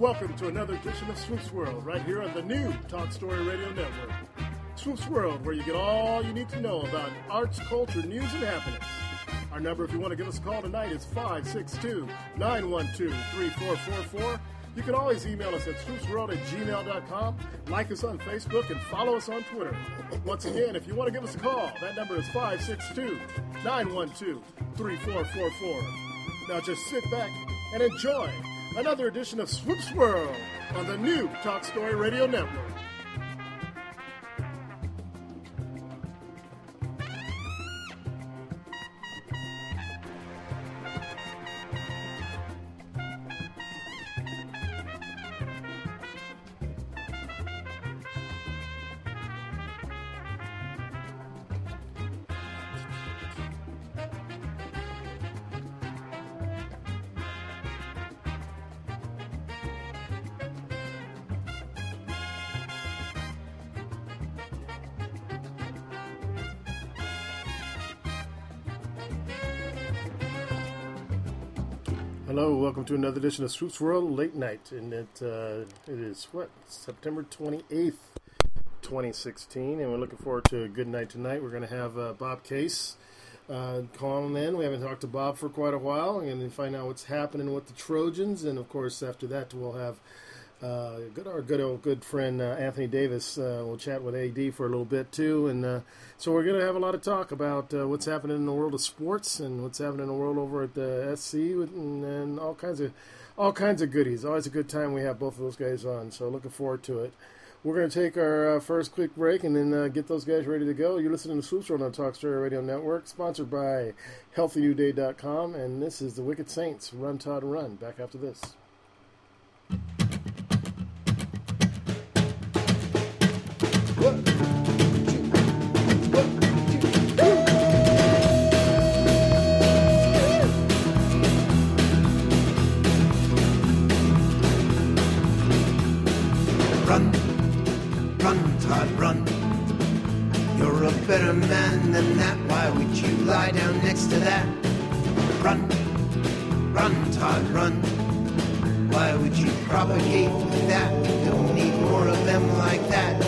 Welcome to another edition of Swoops World, right here on the new Talk Story Radio Network. Swoops World, where you get all you need to know about arts, culture, news, and happenings. Our number, if you want to give us a call tonight, is 562 912 3444. You can always email us at swoopsworld at gmail.com, like us on Facebook, and follow us on Twitter. Once again, if you want to give us a call, that number is 562 912 3444. Now just sit back and enjoy another edition of Swoops World on the new Talk Story Radio Network. To another edition of Swoops World Late Night, and it uh, it is what September twenty eighth, twenty sixteen, and we're looking forward to a good night tonight. We're going to have uh, Bob Case uh, calling in. We haven't talked to Bob for quite a while, and then find out what's happening with the Trojans, and of course after that we'll have uh, good our good old good friend uh, Anthony Davis. Uh, we'll chat with AD for a little bit too, and uh, so we're going to have a lot of talk about uh, what's happening in the world of sports and what's happening in the world over at the SC, and, and all kinds of all kinds of goodies. Always a good time. We have both of those guys on, so looking forward to it. We're going to take our uh, first quick break and then get those guys ready to go. You're listening to Swoops World on Talk Story Radio Network, sponsored by HealthyNewDay.com, and this is the Wicked Saints. Run, Todd, run. Back after this. Run, run, Todd, run. You're a better man than that. Why would you lie down next to that? Run, run, Todd, run. Why would you propagate that? Don't need more of them like that.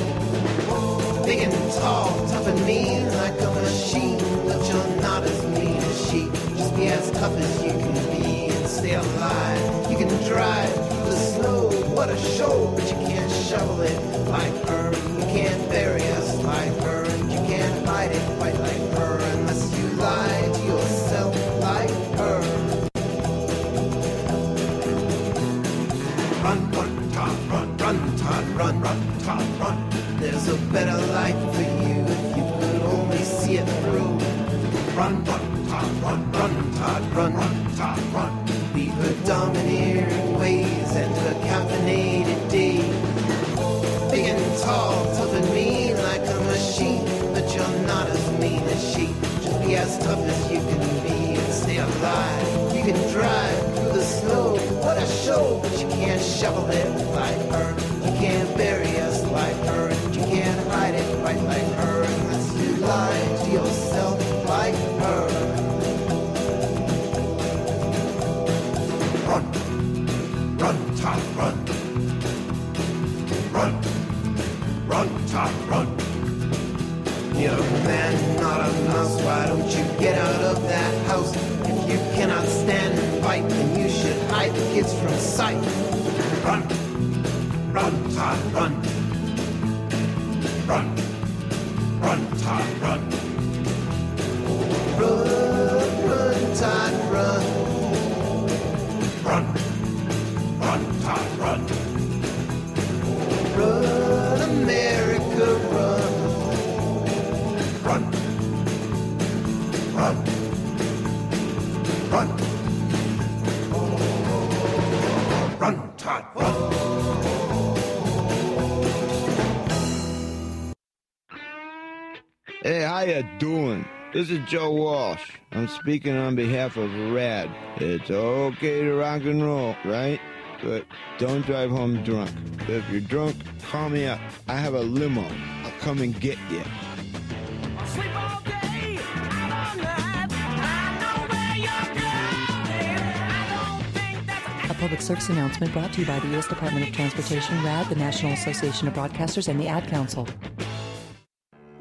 Big and tall, tough and mean, like a machine. But you're not as mean as she. Just be as tough as you can be and stay alive. You can drive the snow, what a show, but you can't shovel it like her. You can't bury us Tough as you can be and stay alive. You can drive through the snow, what a show, but you can't shovel it like her. You can't bury us like her, and you can't hide it like kids from sight. Run, run, Todd. Run, This is Joe Walsh. I'm speaking on behalf of RAD. It's okay to rock and roll, right? But don't drive home drunk. If you're drunk, call me up. I have a limo. I'll come and get you. A public service announcement brought to you by the U.S. Department of Transportation, RAD, the National Association of Broadcasters, and the Ad Council.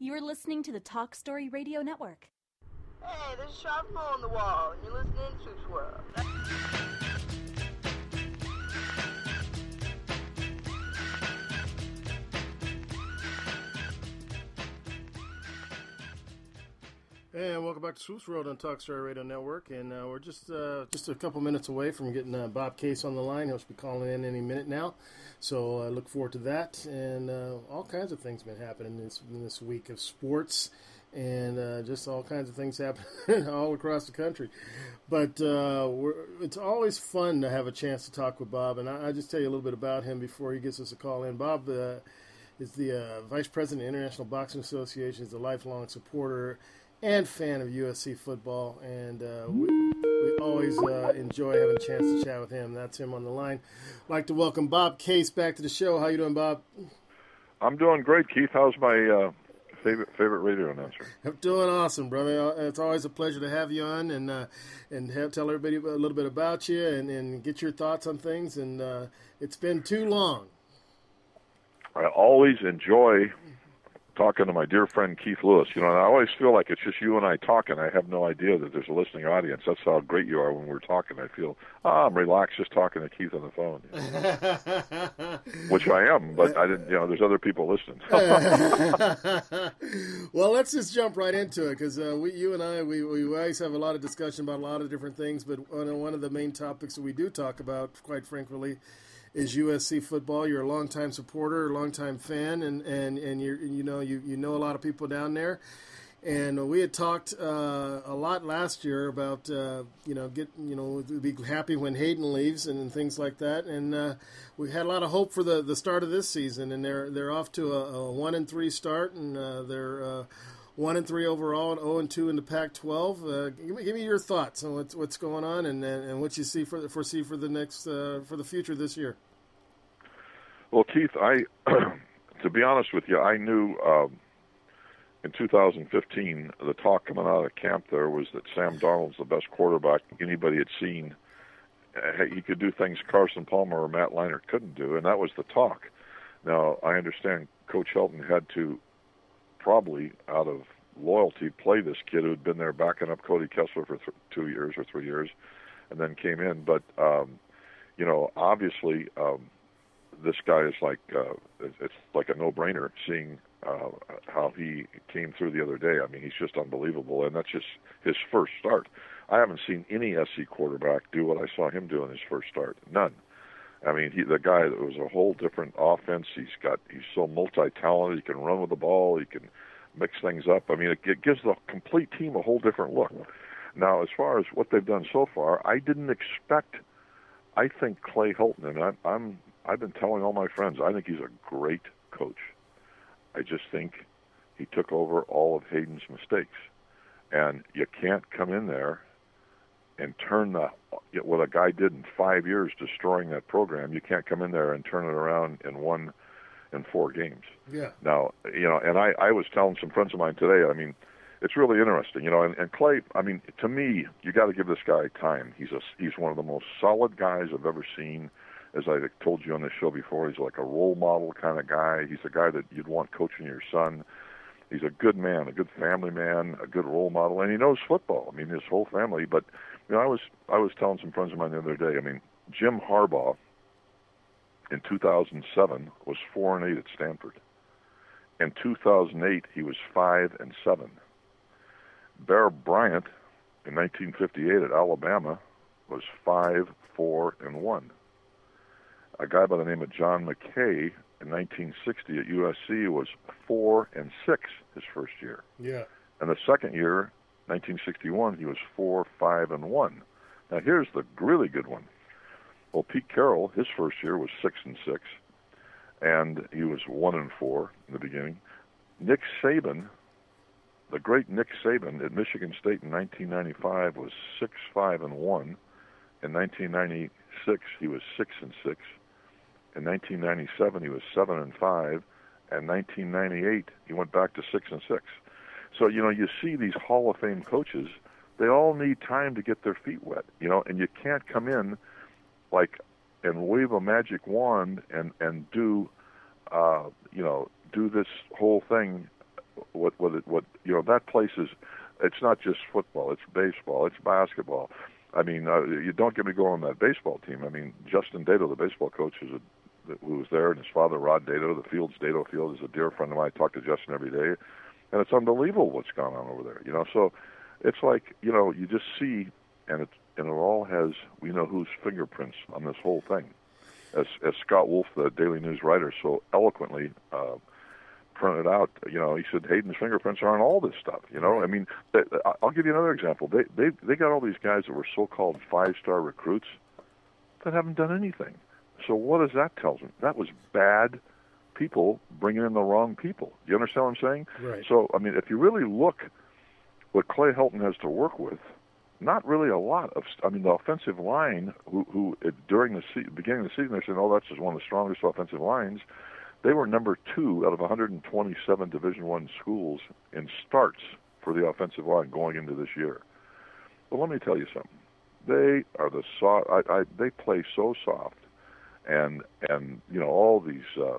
You're listening to the Talk Story Radio Network. Hey, there's a sharp hole in the wall, and you're listening to Truth World. And welcome back to Swoops World on Talk Story Radio Network. And uh, we're just uh, just a couple minutes away from getting uh, Bob Case on the line. He'll be calling in any minute now. So I look forward to that. And uh, all kinds of things have been happening this this week of sports and uh, just all kinds of things happening all across the country. But uh, it's always fun to have a chance to talk with Bob. And I, I just tell you a little bit about him before he gets us a call in. Bob uh, is the uh, vice president of the International Boxing Association. He's a lifelong supporter and fan of USC football, and uh, we, we always uh, enjoy having a chance to chat with him. That's him on the line. I'd like to welcome Bob Case back to the show. How you doing, Bob? I'm doing great, Keith. How's my uh, favorite favorite radio announcer? I'm doing awesome, brother. It's always a pleasure to have you on and uh, and have, tell everybody a little bit about you and, and get your thoughts on things. And uh, it's been too long. I always enjoy talking to my dear friend Keith Lewis. You know, and I always feel like it's just you and I talking. I have no idea that there's a listening audience. That's how great you are when we're talking. I feel ah, I'm relaxed just talking to Keith on the phone, which I am. But I didn't. You know, there's other people listening. well, let's just jump right into it because uh, we, you and I, we, we always have a lot of discussion about a lot of different things. But one of the main topics that we do talk about, quite frankly, is USC football. You're a longtime supporter, a longtime fan, and and and you you know you you know a lot of people down there. And we had talked uh, a lot last year about uh, you know get you know be happy when Haden leaves and, and things like that. And uh, we had a lot of hope for the, the start of this season, and they're they're off to a, a one and three start, and uh, they're uh, one and three overall, and zero and two in the Pac-12. Uh, give, me, give me your thoughts on what's what's going on, and and, what you see for foresee for the next uh, for the future this year. Well, Keith, I to be honest with you, I knew um, in 2015 the talk coming out of camp there was that Sam Darnold's the best quarterback anybody had seen. He could do things Carson Palmer or Matt Leinart couldn't do, and that was the talk. Now I understand Coach Helton had to probably out of loyalty play this kid who had been there backing up Cody Kessler for th- two years or three years, and then came in. But um, you know, obviously. Um, this guy is like uh, it's like a no-brainer. Seeing uh, how he came through the other day, I mean, he's just unbelievable, and that's just his first start. I haven't seen any SC quarterback do what I saw him do in his first start. None. I mean, he the guy that was a whole different offense. He's got he's so multi-talented. He can run with the ball. He can mix things up. I mean, it, gives the complete team a whole different look. Now, as far as what they've done so far, I didn't expect. I think Clay Helton, and I, I'm I've been telling all my friends, I think he's a great coach. I just think he took over all of Haden's mistakes. And you can't come in there and turn the what a guy did in five years, destroying that program. You can't come in there and turn it around in one in four games. Yeah. Now, you know, and I I was telling some friends of mine today. I mean, it's really interesting, you know. And, and Clay, I mean, to me, you got to give this guy time. He's a he's one of the most solid guys I've ever seen as I told you on the show before, he's like a role model kind of guy. He's a guy that you'd want coaching your son. He's a good man, a good family man, a good role model, and he knows football. I mean, his whole family. But you know, I was I was telling some friends of mine the other day. I mean, Jim Harbaugh in 2007 was four and eight at Stanford, In 2008, he was five and seven. Bear Bryant, in 1958 at Alabama, was five, four, and one. A guy by the name of John McKay in 1960 at USC was four and six his first year. Yeah. And the second year, 1961, he was four, five, and one. Now here's the really good one. Well, Pete Carroll, his first year was six and six, and he was one and four in the beginning. Nick Saban, the great Nick Saban at Michigan State in 1995 was six, five, and one. In 1996, he was six and six. In 1997, he was seven and five. And 1998, he went back to six and six. So you know, you see these Hall of Fame coaches. They all need time to get their feet wet, you know, and you can't come in like and wave a magic wand and and do, uh, you know, do this whole thing. What what it, what you know that place is. It's not just football. It's baseball. It's basketball. I mean, uh, you don't get me going on that baseball team. I mean, Justin Dedeaux, the baseball coach, is a who was there, and his father, Rod Dedeaux, the Fields Dedeaux Field, is a dear friend of mine. I talk to Justin every day, and it's unbelievable what's gone on over there. You know, so it's like you know you just see, and it and it all has we know whose fingerprints on this whole thing, as as Scott Wolf, the Daily News writer, so eloquently. Uh, printed out. You know, he said Haden's fingerprints are on all this stuff. You know, I mean, they, I'll give you another example. They they they got all these guys that were so-called five-star recruits that haven't done anything. So what does that tell them? That was bad people bringing in the wrong people. Do you understand what I'm saying? Right. So I mean, if you really look what Clay Helton has to work with, not really a lot of. I mean, the offensive line, who, who during the se- beginning of the season, they said, "Oh, that's just one of the strongest offensive lines." They were number two out of 127 Division One schools in starts for the offensive line going into this year. But let me tell you something. They are the soft. I, I, they play so soft, and and you know all these uh,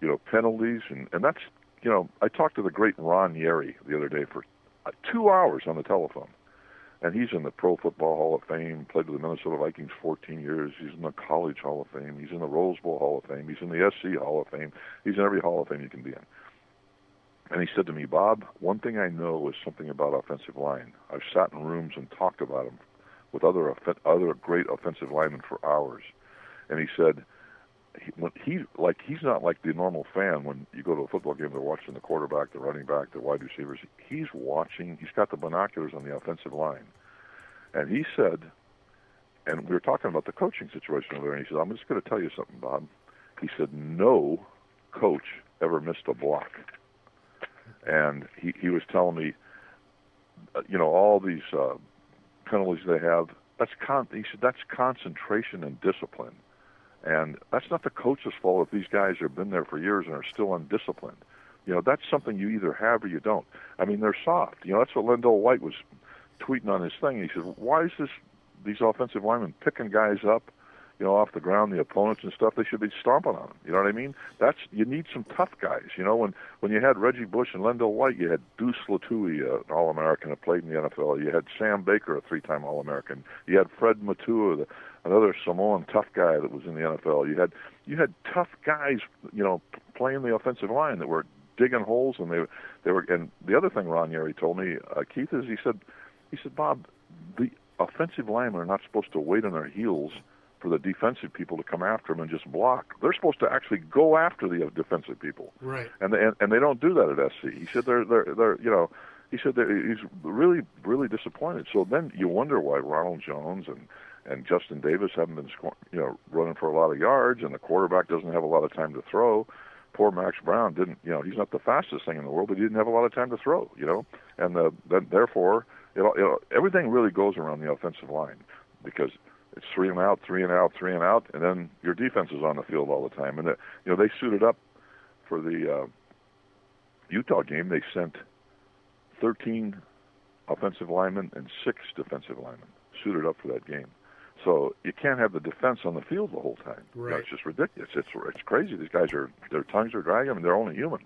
you know penalties and and that's you know I talked to the great Ron Yary the other day for uh, two hours on the telephone and he's in the Pro Football Hall of Fame. Played with the Minnesota Vikings 14 years. He's in the College Hall of Fame. He's in the Rose Bowl Hall of Fame. He's in the SC Hall of Fame. He's in every Hall of Fame you can be in. And he said to me, Bob, one thing I know is something about offensive line. I've sat in rooms and talked about them with other other great offensive linemen for hours. And he said, he, he like he's not like the normal fan when you go to a football game they're watching the quarterback the running back the wide receivers. He's watching he's got the binoculars on the offensive line. And he said and we were talking about the coaching situation over there and he said i'm just going to tell you something bob. He said no coach ever missed a block. And he he was telling me uh, you know all these uh penalties they have that's con he said that's concentration and discipline and that's not the coach's fault if these guys have been there for years and are still undisciplined. You know, that's something you either have or you don't. I mean, they're soft. You know, that's what LenDale White was tweeting on his thing. He said, "Why is this these offensive linemen picking guys up, you know, off the ground, the opponents and stuff? They should be stomping on them. You know what I mean? That's you need some tough guys. You know, when when you had Reggie Bush and LenDale White, you had Deuce uh, an All-American that played in the NFL. You had Sam Baker, a three-time All-American. You had Fred Matua, the another Samoan tough guy that was in the NFL. You had you had tough guys, you know, playing the offensive line that were digging holes, and they they were. And the other thing Ron Yary told me, uh, Keith, is he said he said Bob, the offensive linemen are not supposed to wait on their heels for the defensive people to come after them and just block. They're supposed to actually go after the defensive people. Right. And they, and, and they don't do that at SC. He said they're they're they're you know. He said that he's really, really disappointed. So then you wonder why Ronald Jones and and Justin Davis haven't been you know, running for a lot of yards, and the quarterback doesn't have a lot of time to throw. Poor Max Browne didn't, you know, he's not the fastest thing in the world, but he didn't have a lot of time to throw, you know, and the, then therefore, it, it, everything really goes around the offensive line because it's three and out, three and out, three and out, and then your defense is on the field all the time, and the, you know they suited up for the uh, Utah game. They sent 13 offensive linemen and six defensive linemen suited up for that game. So you can't have the defense on the field the whole time. Right. It's just ridiculous. It's it's crazy. These guys are their tongues are dragging, and they're only human.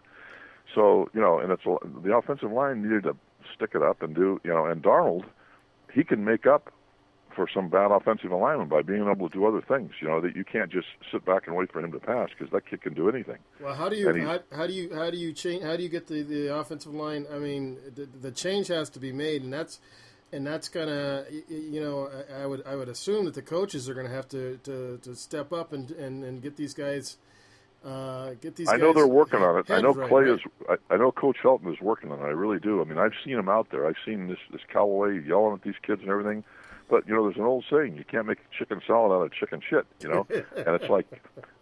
So you know, and it's the offensive line needed to stick it up and do you know. And Darnold, he can make up for some bad offensive alignment by being able to do other things. You know that you can't just sit back and wait for him to pass because that kid can do anything. Well, how do you how, how do you how do you change how do you get the, the offensive line? I mean, the, the change has to be made, and that's and that's gonna you know I, would I would assume that the coaches are gonna have to, to, to step up and, and, and get these guys uh, get these. I know they're working on it. I know right, Clay right? is. I, I know Coach Helton is working on it. I really do. I mean, I've seen him out there. I've seen this this Callaway yelling at these kids and everything. But you know, there's an old saying: you can't make chicken salad out of chicken shit. You know, and it's like,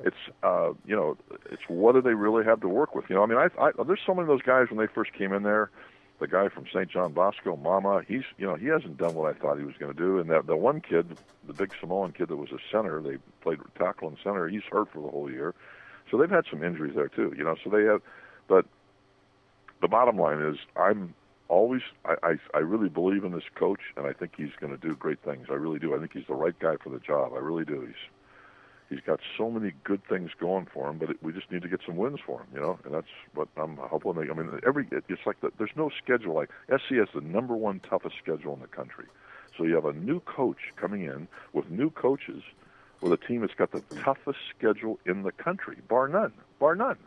it's uh, you know, it's what do they really have to work with? You know, I mean, I, I there's so many of those guys when they first came in there. The guy from St. John Bosco, Mama, he's you know he hasn't done what I thought he was going to do. And that the one kid, the big Samoan kid that was a center, they played tackle and center. He's hurt for the whole year. So they've had some injuries there too, you know. So they have, but the bottom line is, I'm always, I, I, I really believe in this coach, and I think he's going to do great things. I really do. I think he's the right guy for the job. I really do. He's, he's got so many good things going for him, but it, we just need to get some wins for him, you know. And that's what I'm hoping. They, I mean, every it's like the, there's no schedule. Like SC has the number one toughest schedule in the country. So you have a new coach coming in with new coaches with a team that's got the toughest schedule in the country, bar none, bar none.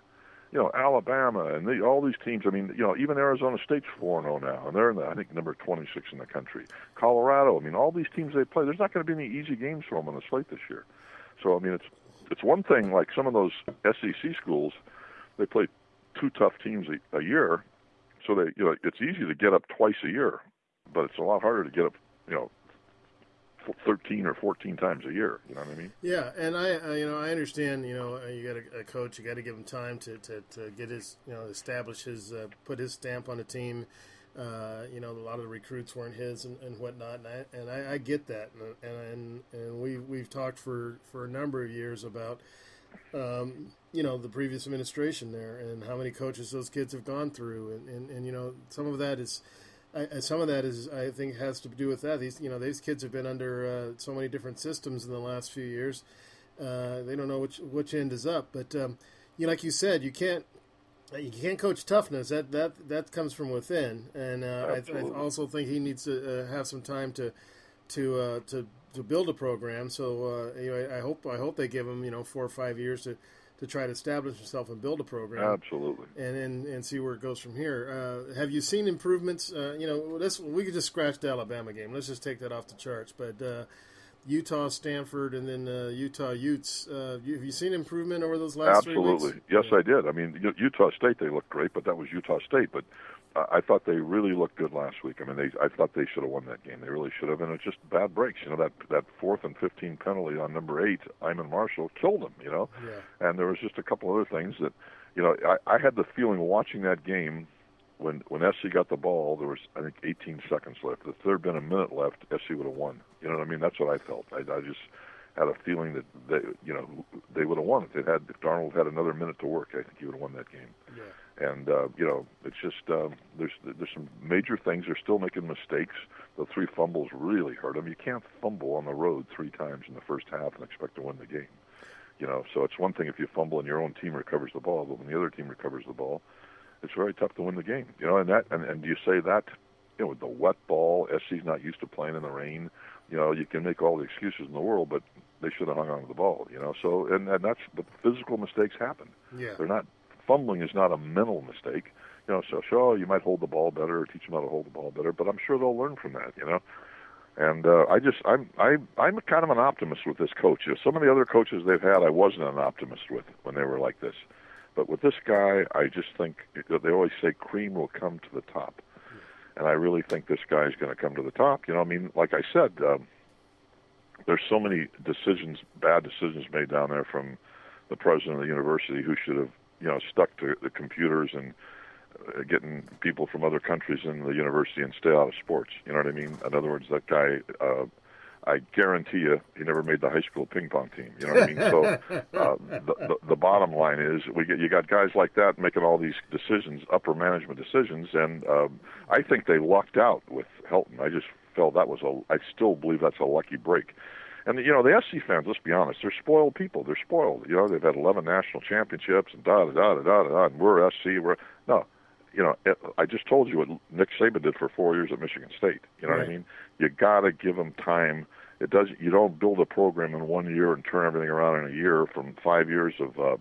You know, Alabama and the, all these teams. I mean, you know, even Arizona State's four and zero now, and they're in the, I think number 26 in the country. Colorado. I mean, all these teams they play. There's not going to be any easy games for them on the slate this year. So I mean, it's it's one thing like some of those SEC schools, they play two tough teams a, a year, so they you know it's easy to get up twice a year, but it's a lot harder to get up you know 13 or 14 times a year. You know what I mean? Yeah, and I, uh, you know, I understand. You know, you got a, a coach. You got to give him time to, to, to get his, you know, establish his, uh, put his stamp on the team. Uh, you know, a lot of the recruits weren't his and, and whatnot, and I, and I, I get that. And and and we we've talked for for a number of years about, um, you know, the previous administration there and how many coaches those kids have gone through, and and, and you know, some of that is. I, some of that is, I think, has to do with that. These, you know, these kids have been under uh, so many different systems in the last few years. Uh, they don't know which which end is up. But um, you know, like you said, you can't you can't coach toughness. That that that comes from within. And uh, I, I also think he needs to uh, have some time to to uh, to to build a program. So uh, anyway, I hope I hope they give him you know four or five years to. To try to establish himself and build a program, Absolutely. and and, and see where it goes from here. Uh, have you seen improvements? Uh, you know, let's we could just scratch the Alabama game. Let's just take that off the charts. But uh, Utah, Stanford, and then uh, Utah Utes. Uh, you, have you seen improvement over those last three Absolutely. weeks? Yes, I did. I mean, Utah State they looked great, but that was Utah State. But I thought they really looked good last week. I mean, they I thought they should have won that game. They really should have. And it's just bad breaks. You know that that fourth and fifteen penalty on number eight, Iman Marshall, killed them. You know, Yeah. and there was just a couple other things that, you know, I, I had the feeling watching that game. When when SC got the ball, there was I think 18 seconds left. If there had been a minute left, SC would have won. You know what I mean? That's what I felt. I, I just had a feeling that they, you know, they would have won if they had. If Darnold had another minute to work, I think he would have won that game. Yeah. And uh, you know, it's just um, there's there's some major things. They're still making mistakes. The three fumbles really hurt them. You can't fumble on the road three times in the first half and expect to win the game. You know, so it's one thing if you fumble and your own team recovers the ball, but when the other team recovers the ball, it's very tough to win the game. You know, and that and, and you say that, you know, with the wet ball, SC's not used to playing in the rain. You know, you can make all the excuses in the world, but they should have hung on to the ball. You know, so and and that's but physical mistakes happen. Yeah. They're not fumbling is not a mental mistake. You know, so sure you might hold the ball better or teach them how to hold the ball better, but I'm sure they'll learn from that. You know. And uh, I just I'm I I'm kind of an optimist with this coach. You know, some of the other coaches they've had I wasn't an optimist with when they were like this. But with this guy, I just think they always say cream will come to the top, and I really think this guy's going to come to the top. You know, I mean, like I said, um, there's so many decisions, bad decisions made down there from the president of the university who should have, you know, stuck to the computers and uh, getting people from other countries in the university and stay out of sports. You know what I mean? In other words, that guy. Uh, I guarantee you, he never made the high school ping pong team. You know what I mean? So uh, the, the the bottom line is, we get you got guys like that making all these decisions, upper management decisions, and um, I think they lucked out with Helton. I just felt that was a. I still believe that's a lucky break. And you know the SC fans. Let's be honest, they're spoiled people. They're spoiled. You know they've had 11 national championships and da da da da da da. And we're SC. We're no. You know, I just told you what Nick Saban did for four years at Michigan State. You know what I mean? You got to give them time it does. You don't build a program in one year and turn everything around in a year from five years of uh,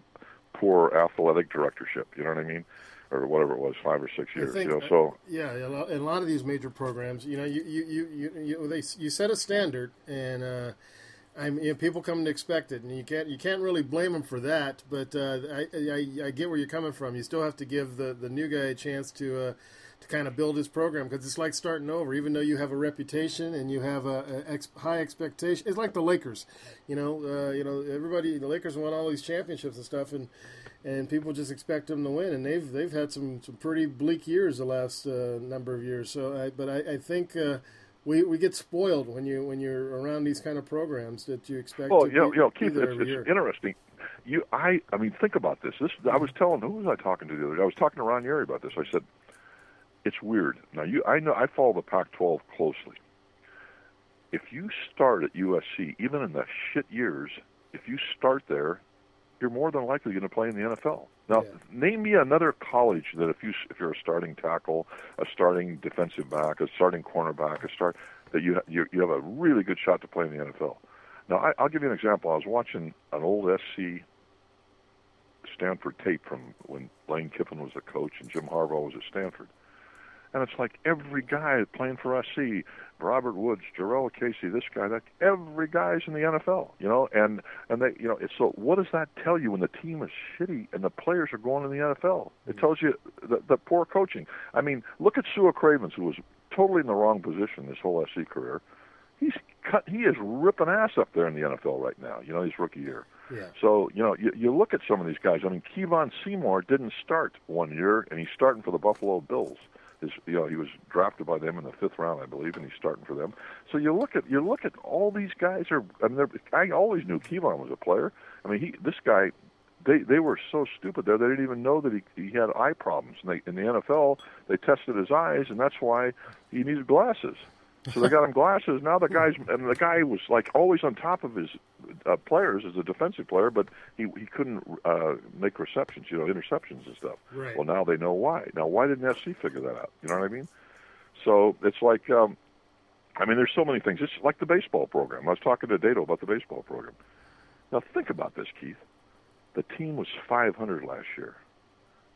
poor athletic directorship. You know what I mean? Or whatever it was, five or six years. think, you know, so yeah, a lot, and a lot of these major programs, you know, you you you you, you they you set a standard, and uh, I mean, you know, people come to expect it, and you can't you can't really blame them for that. But uh, I, I I get where you're coming from. You still have to give the the new guy a chance to. Uh, to kind of build his program because it's like starting over. Even though you have a reputation and you have a, a ex, high expectation, it's like the Lakers. You know, uh, you know everybody. The Lakers won all these championships and stuff, and and people just expect them to win. And they've they've had some, some pretty bleak years the last uh, number of years. So, I, but I, I think. Uh, we, we get spoiled when you when you're around these kind of programs that you expect. Well, to you know, you know, Keith, it's, it's interesting. You, I, I mean, think about this. This, I was telling who was I talking to the other day? I was talking to Ron Yary about this. I said, it's weird. Now, you, I know, I follow the Pac-12 closely. If you start at USC, even in the shit years, if you start there, you're more than likely going to play in the NFL. Now, Yeah. name me another college that if you if you're a starting tackle, a starting defensive back, a starting cornerback, a start that you you, you have a really good shot to play in the NFL. Now, I, I'll give you an example. I was watching an old SC Stanford tape from when Lane Kiffin was the coach and Jim Harbaugh was at Stanford. And it's like every guy playing for SC, Robert Woods, Jurrell Casey, this guy, that every guy's in the NFL, you know, and and they, you know, it's so. What does that tell you when the team is shitty and the players are going in the NFL? It mm-hmm. tells you the, the poor coaching. I mean, look at Sua Cravens, who was totally in the wrong position this whole SC career. He's cut. He is ripping ass up there in the NFL right now. You know, his rookie year. Yeah. So you know, you, you look at some of these guys. I mean, Kevon Seymour didn't start one year, and he's starting for the Buffalo Bills. His, you know, he was drafted by them in the fifth round, I believe, and he's starting for them. So you look at you look at all these guys are. I mean, I always knew Kevon was a player. I mean, he this guy. They they were so stupid there. They didn't even know that he he had eye problems. And they, in the NFL, they tested his eyes, and that's why he needed glasses. So they got him glasses. Now the guy's and the guy was like always on top of his uh, players as a defensive player, but he he couldn't uh, make receptions, you know, interceptions and stuff. Right. Well, now they know why. Now, why didn't SC figure that out? You know what I mean? So it's like, um, I mean, there's so many things. It's like the baseball program. I was talking to Dedeaux about the baseball program. Now think about this, Keith. The team was 500 last year.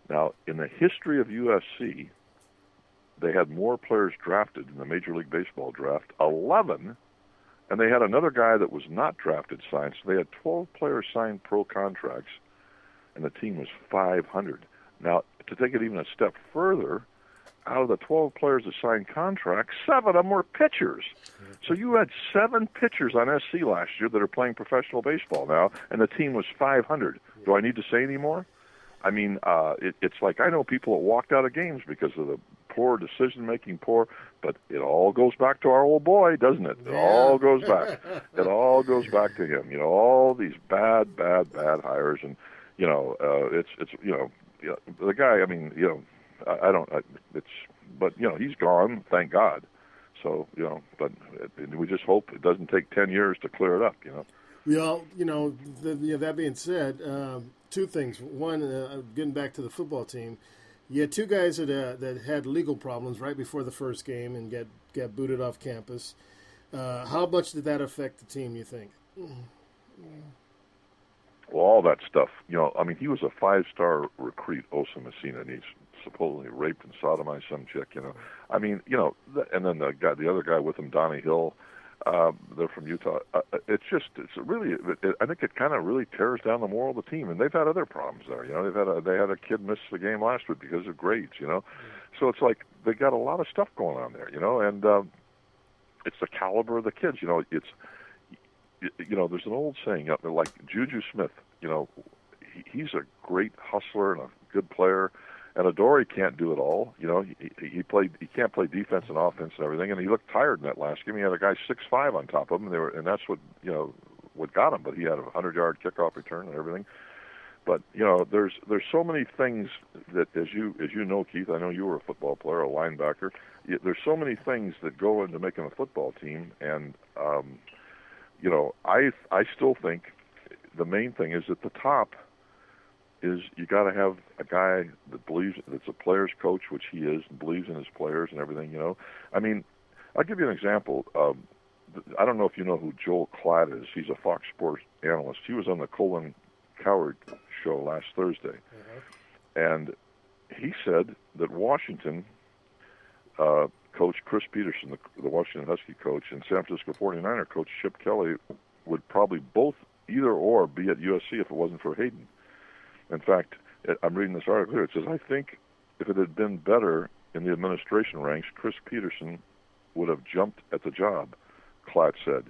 Now, in the history of USC, they had more players drafted in the Major League Baseball draft, 11, and they had another guy that was not drafted signed. So they had 12 players signed pro contracts, and the team was 500. Now, to take it even a step further, out of the 12 players that signed contracts, seven of them were pitchers. So you had seven pitchers on SC last year that are playing professional baseball now, and the team was 500. Do I need to say any more? I mean, uh, it, it's like I know people that walked out of games because of the poor decision making, poor. But it all goes back to our old boy, doesn't it? It all goes back. it all goes back to him. You know, all these bad, bad, bad hires, and you know, uh, it's it's you know, you know, the guy. I mean, you know, I, I don't. I, it's but you know, he's gone. Thank God. So you know, but it, we just hope it doesn't take ten years to clear it up. You know. Well, you know, the, you know that being said, um, two things. One, uh, getting back to the football team, had two guys that uh, that had legal problems right before the first game and get got booted off campus. Uh, how much did that affect the team? You think? Well, all that stuff. You know, I mean, he was a five-star recruit, Osa Masina, and he's supposedly raped and sodomized some chick. You know, I mean, you know, and then the guy, the other guy with him, Donnie Hill. Um, they're from Utah. Uh, it's just, it's really. It, it, I think it kind of really tears down the morale of the team, and they've had other problems there. You know, they've had a, they had a kid miss the game last week because of grades. You know, so it's like they got a lot of stuff going on there. You know, and um, it's the caliber of the kids. You know, it's you know, there's an old saying out there like Juju Smith. You know, he, he's a great hustler and a good player. And Adore can't do it all. You know, he, he played. He can't play defense and offense and everything. And he looked tired in that last game. He had a guy six five on top of him, and they were, and that's what you know what got him. But he had a hundred yard kickoff return and everything. But you know, there's there's so many things that as you as you know, Keith. I know you were a football player, a linebacker. There's so many things that go into making a football team, and um, you know, I I still think the main thing is at the top is you got to have a guy that believes that's a player's coach, which he is, and believes in his players and everything. You know, I mean, I'll give you an example. Um, I don't know if you know who Joel Klatt is. He's a Fox Sports analyst. He was on the Colin Cowherd show last Thursday, and he said that Washington uh, coach Chris Petersen, the, the Washington Husky coach, and San Francisco 49er coach Chip Kelly would probably both either or be at USC if it wasn't for Haden. In fact, I'm reading this article here. It says, I think if it had been better in the administration ranks, Chris Petersen would have jumped at the job, Klatt said.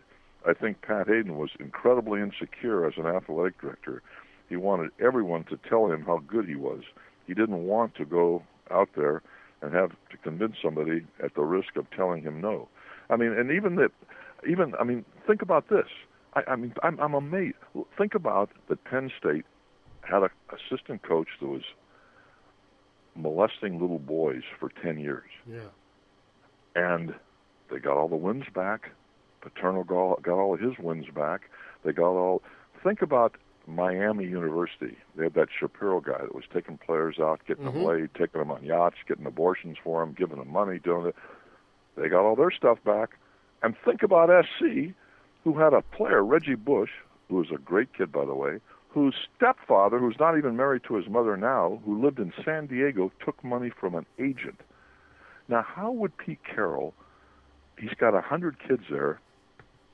I think Pat Haden was incredibly insecure as an athletic director. He wanted everyone to tell him how good he was. He didn't want to go out there and have to convince somebody at the risk of telling him no. I mean, and even that, even I mean, think about this. I, I mean, I'm, I'm amazed. Think about that Penn State had an assistant coach that was molesting little boys for 10 years. Yeah. And they got all the wins back. Paterno got, got all his wins back. They got all. Think about Miami University. They had that Shapiro guy that was taking players out, getting Mhm. them laid, taking them on yachts, getting abortions for them, giving them money, doing it. They got all their stuff back. And think about SC, who had a player, Reggie Bush, who was a great kid, by the way, whose stepfather, who's not even married to his mother now, who lived in San Diego, took money from an agent. Now, how would Pete Carroll, he's got a hundred kids there,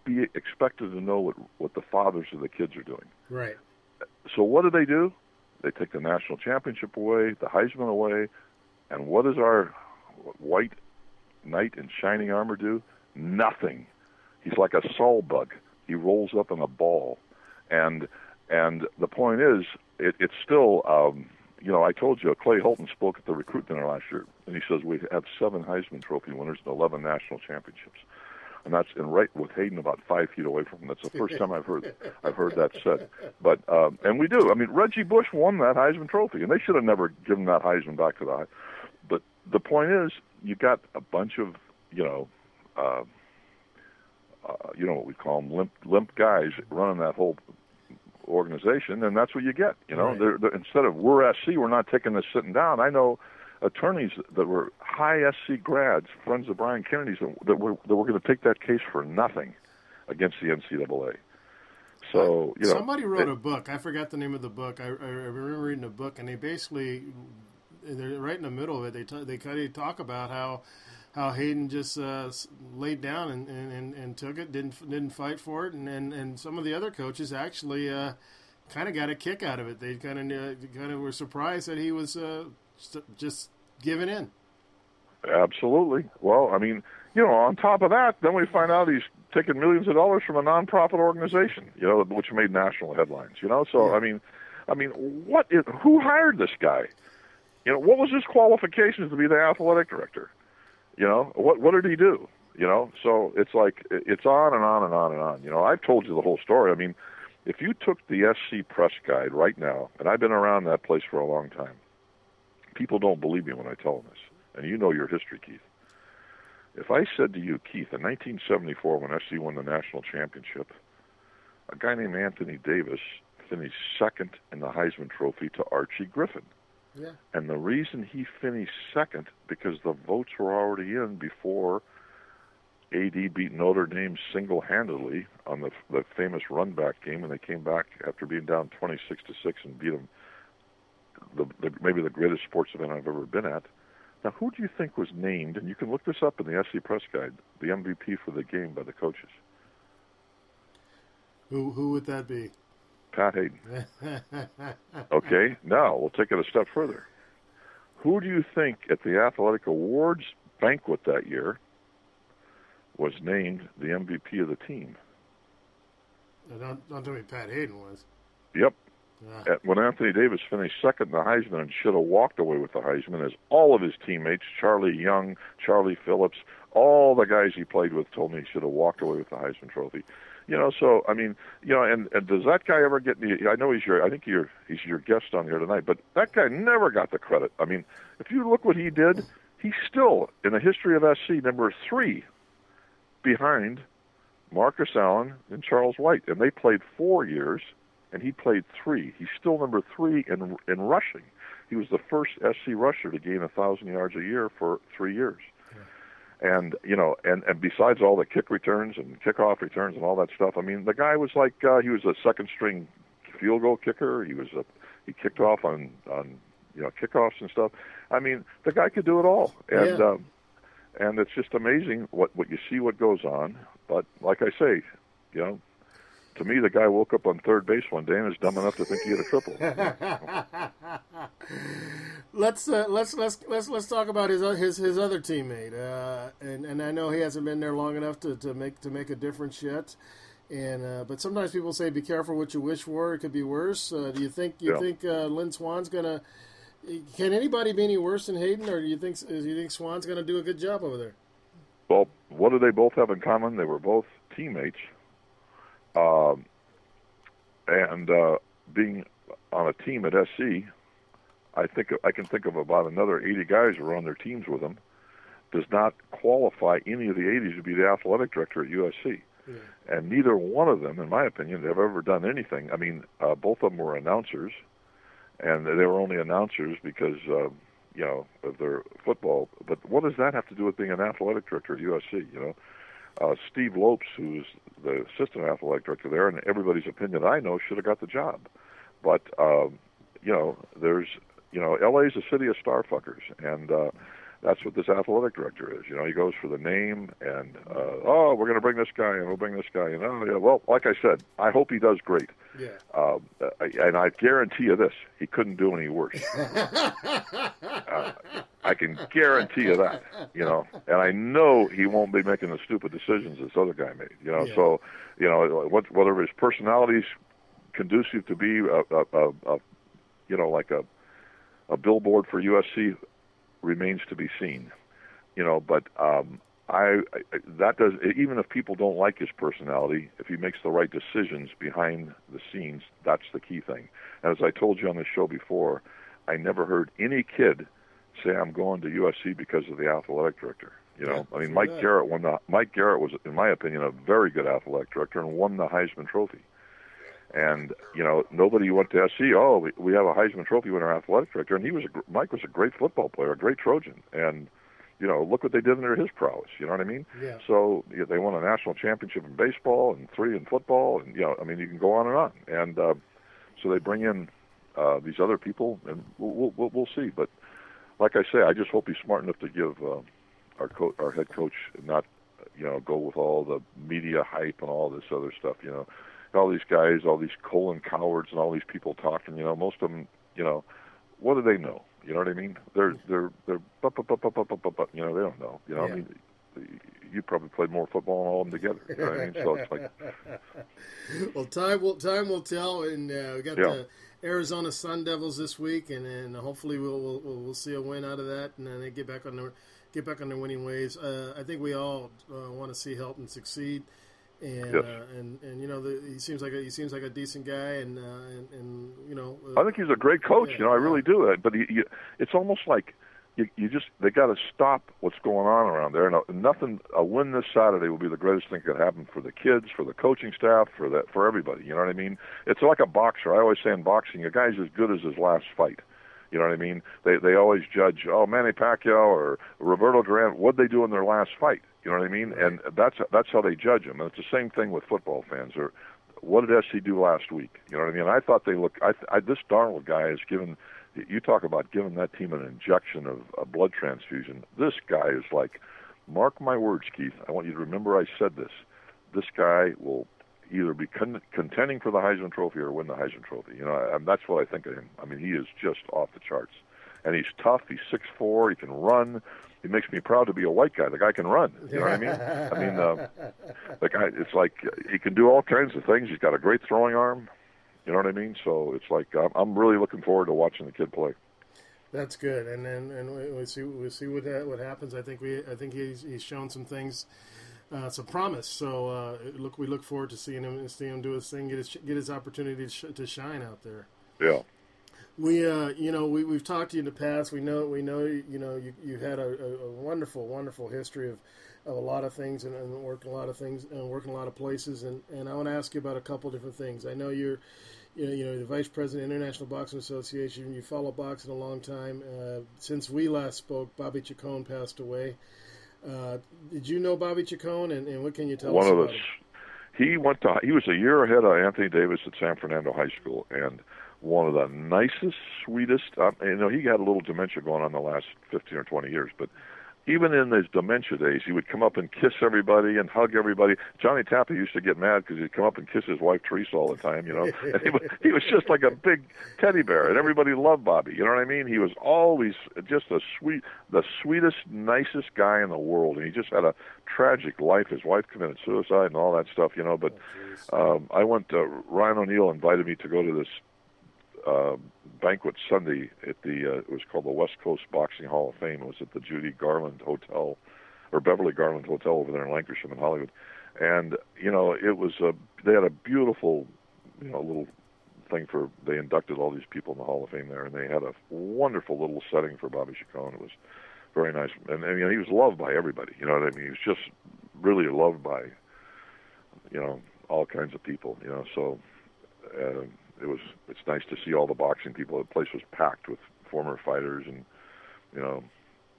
be expected to know what, what the fathers of the kids are doing? Right. So what do they do? They take the national championship away, the Heisman away, and what does our white knight in shining armor do? Nothing. He's like a Saul bug. He rolls up in a ball, and and the point is, it, it's still. Um, you know, I told you Clay Helton spoke at the recruit dinner last year, and he says we have seven Heisman Trophy winners and eleven national championships and that's and right with Haden about five feet away from him. That's the first time I've heard I've heard that said. But um, and we do. I mean, Reggie Bush won that Heisman Trophy, and they should have never given that Heisman back to the. But the point is, you got a bunch of you know, uh, uh, you know what we call them limp limp guys running that whole organization, and that's what you get. You know, Right. they're, they're, instead of we're SC, we're not taking this sitting down. I know attorneys that were high SC grads, friends of Brian Kennedy's, that were that were going to take that case for nothing against the NCAA. So you know, Somebody wrote it- a book. I forgot the name of the book. I, I, I remember reading a book, and they basically, they're right in the middle of it. They t- they kind of talk about how how Haden just uh, laid down and, and, and, took it, didn't didn't fight for it, and, and, and some of the other coaches actually uh, kind of got a kick out of it. They kind of kind of were surprised that he was uh, just, just giving in. Absolutely. Well, I mean, you know, on top of that, then we find out he's taking millions of dollars from a nonprofit organization, you know, which made national headlines. You know, so I mean, I mean, what is who hired this guy? You know, what was his qualifications to be the athletic director? You know, what what did he do? You know, so it's like it's on and on and on and on. You know, I've told you the whole story. I mean, if you took the SC press guide right now, and I've been around that place for a long time, people don't believe me when I tell them this, and you know your history, Keith. If I said to you, Keith, in 1974, when SC won the national championship, a guy named Anthony Davis finished second in the Heisman Trophy to Archie Griffin. Yeah. And the reason he finished second because the votes were already in before AD beat Notre Dame single-handedly on the the famous run back game, and they came back after being down 26 to six and beat them. The, the maybe the greatest sports event I've ever been at. Now, who do you think was named? And you can look this up in the SC Press Guide. The MVP for the game by the coaches, Who who would that be? Pat Haden. Okay, now we'll take it a step further. Who do you think at the Athletic Awards banquet that year was named the MVP of the team? don't, don't tell me Pat Haden was. Yep. Yeah. At, when Anthony Davis finished second in the Heisman and should have walked away with the Heisman, as all of his teammates, Charlie Young, Charlie Phillips, all the guys he played with told me he should have walked away with the Heisman Trophy. You know, so I mean, you know, and, and does that guy ever get? I know he's your, I think you're, he's your guest on here tonight, but that guy never got the credit. I mean, if you look what he did, he's still in the history of SC number three behind Marcus Allen and Charles White, and they played four years, and he played three. He's still number three in in rushing. He was the first SC rusher to gain a thousand yards a year for three years. And you know, and and besides all the kick returns and kickoff returns and all that stuff, I mean, the guy was like uh, he was a second string field goal kicker. He was a he kicked off on on you know kickoffs and stuff. I mean, the guy could do it all, and Yeah. um, and it's just amazing what what you see what goes on. But like I say, you know, to me, the guy woke up on third base one day and is dumb enough to think he had a triple. let's uh, let's let's let's let's talk about his his his other teammate, uh, and and I know he hasn't been there long enough to, to make to make a difference yet. And uh, but sometimes people say, "Be careful what you wish for; it could be worse." Uh, do you think you Yeah. think uh, Lynn Swann's gonna? Can anybody be any worse than Haden, or do you think do you think Swan's gonna do a good job over there? Well, what do they both have in common? They were both teammates, um, and uh, being on a team at SC, I think I can think of about another 80 guys who were on their teams with him. Does not qualify any of the 80s to be the athletic director at USC, and neither one of them, in my opinion, have ever done anything. I mean, uh, both of them were announcers, and they were only announcers because. Uh, you know, of their football. But what does that have to do with being an athletic director at USC? You know, uh, Steve Lopes, who's the assistant athletic director there, and everybody's opinion I know should have got the job. But um, you know, there's you know, LA's a city of star fuckers, and uh, that's what this athletic director is. You know, he goes for the name, and uh, oh, we're going to bring this guy, and we'll bring this guy, and oh yeah, well, like I said, I hope he does great. Yeah. Um, and I guarantee you this: he couldn't do any worse. uh, I can guarantee you that. You know, and I know he won't be making the stupid decisions this other guy made. You know, Yeah. so you know what, whether his personality's conducive to be a, a, a, a you know like a a billboard for USC remains to be seen. You know, but um, I, I that does even if people don't like his personality, if he makes the right decisions behind the scenes, that's the key thing. As I told you on the show before, I never heard any kid say I'm going to USC because of the athletic director. You know, I mean, Mike that. Garrett won the Mike Garrett was, in my opinion, a very good athletic director and won the Heisman Trophy. And you know, nobody went to SC. Oh, we, we have a Heisman Trophy winner, athletic director, and he was a, gr- Mike was a great football player, a great Trojan, and you know, look what they did under his prowess. You know what I mean? Yeah. So yeah, they won a national championship in baseball and three in football, and you know, I mean, you can go on and on. And uh, so they bring in uh, these other people, and we'll, we'll we'll see. But like I say, I just hope he's smart enough to give uh, our co- our head coach not you know go with all the media hype and all this other stuff. You know, all these guys, all these colon cowards, and all these people talking. You know, most of them, you know, what do they know? You know what I mean? They're they're they're but but but but but but but you know they don't know. You know, yeah. I mean, you probably played more football than all of them together. You know what I mean? So it's like, well, time will time will tell, and uh, we got yeah. the Arizona Sun Devils this week, and and hopefully we'll we'll, we'll see a win out of that, and then they get back on their get back on their winning ways. Uh, I think we all uh, want to see Helton succeed. Uh, and Yes. uh, and and you know the, he seems like a, he seems like a decent guy, and uh, and, and you know uh, I think he's a great coach. Yeah, you know, I really do. But he, you, it's almost like you, you just they got to stop what's going on around there. And uh, nothing. A win this Saturday will be the greatest thing that could happen for the kids, for the coaching staff, for that, for everybody. You know what I mean? It's like a boxer. I always say in boxing, a guy's as good as his last fight. You know what I mean? They they always judge, oh, Manny Pacquiao or Roberto Duran, what they do in their last fight. You know what I mean? And that's that's how they judge them. And it's the same thing with football fans. Or what did SC do last week? You know what I mean? I thought they look. I, I this Darnold guy has given. You talk about giving that team an injection of a blood transfusion. This guy is like, mark my words, Keith. I want you to remember I said this. This guy will either be con- contending for the Heisman Trophy or win the Heisman Trophy. You know, and that's what I think of him. I mean, he is just off the charts, and he's tough. He's six four. He can run. He makes me proud to be a white guy. The guy can run. You know what I mean? I mean, uh, the guy. It's like he can do all kinds of things. He's got a great throwing arm. You know what I mean? So it's like I'm, I'm really looking forward to watching the kid play. That's good, and then and we, see we see what ha- what happens. I think we I think he's he's shown some things, uh, some promise. So uh, look, we look forward to seeing him seeing him do his thing, get his get his opportunity to, sh- to shine out there. Yeah. We uh, you know we we've talked to you in the past. We know we know you know you you've had a, a, wonderful wonderful history of. Of a lot of things and, and working a lot of things and working a lot of places and, and I want to ask you about a couple different things. I know you're you know, you know, the vice president, International Boxing Association. You follow boxing a long time. Uh, since we last spoke, Bobby Chacon passed away. Uh, did you know Bobby Chacon, and, and what can you tell One us of about us. him? He went to. He was a year ahead of Anthony Davis at San Fernando High School, and one of the nicest, sweetest. Um, you know, he had a little dementia going on the last fifteen or twenty years, but even in his dementia days, he would come up and kiss everybody and hug everybody. Johnny Tapia used to get mad because he'd come up and kiss his wife Teresa all the time, you know. and he was, he was just like a big teddy bear, and everybody loved Bobby. You know what I mean? He was always just a sweet, the sweetest, nicest guy in the world, and he just had a tragic life. His wife committed suicide and all that stuff, you know. But um, I went. Uh, Ryan O'Neal invited me to go to this uh, banquet Sunday at the uh, it was called the West Coast Boxing Hall of Fame. It was at the Judy Garland Hotel or Beverly Garland Hotel over there in Lankershim in Hollywood. And you know, it was a they had a beautiful you know little thing for they inducted all these people in the Hall of Fame there, and they had a wonderful little setting for Bobby Chacon. It was very nice, and, and you know he was loved by everybody. You know what I mean? He was just really loved by you know all kinds of people. You know, so uh, it was it's nice to see all the boxing people. The place was packed with former fighters and you know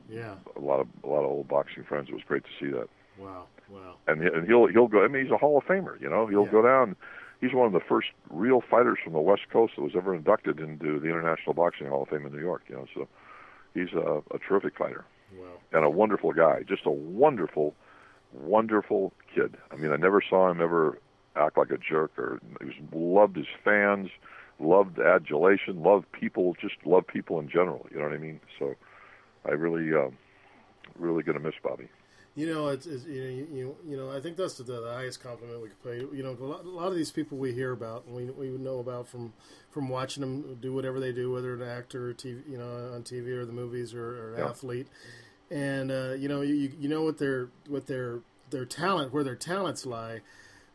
Yeah. a lot of a lot of old boxing friends. It was great to see that. Wow. Wow. And and he'll he'll go. I mean, he's a Hall of Famer. You know, he'll Yeah. go down. He's one of the first real fighters from the West Coast that was ever inducted into the International Boxing Hall of Fame in New York. You know, so he's a, a terrific fighter Wow. and a wonderful guy. Just a wonderful, wonderful kid. I mean, I never saw him ever act like a jerk or he was loved his fans, loved adulation, loved people, just loved people in general. You know what I mean? So I really, um, really gonna miss Bobby. You know, it's, it's you, know, you, you you know, I think that's the, the highest compliment we could pay. You know, a lot, a lot of these people we hear about, and we we know about from from watching them do whatever they do, whether an actor, or TV, you know, on TV or the movies, or, or Yeah. athlete, and uh, you know, you you know what their what their their talent, where their talents lie.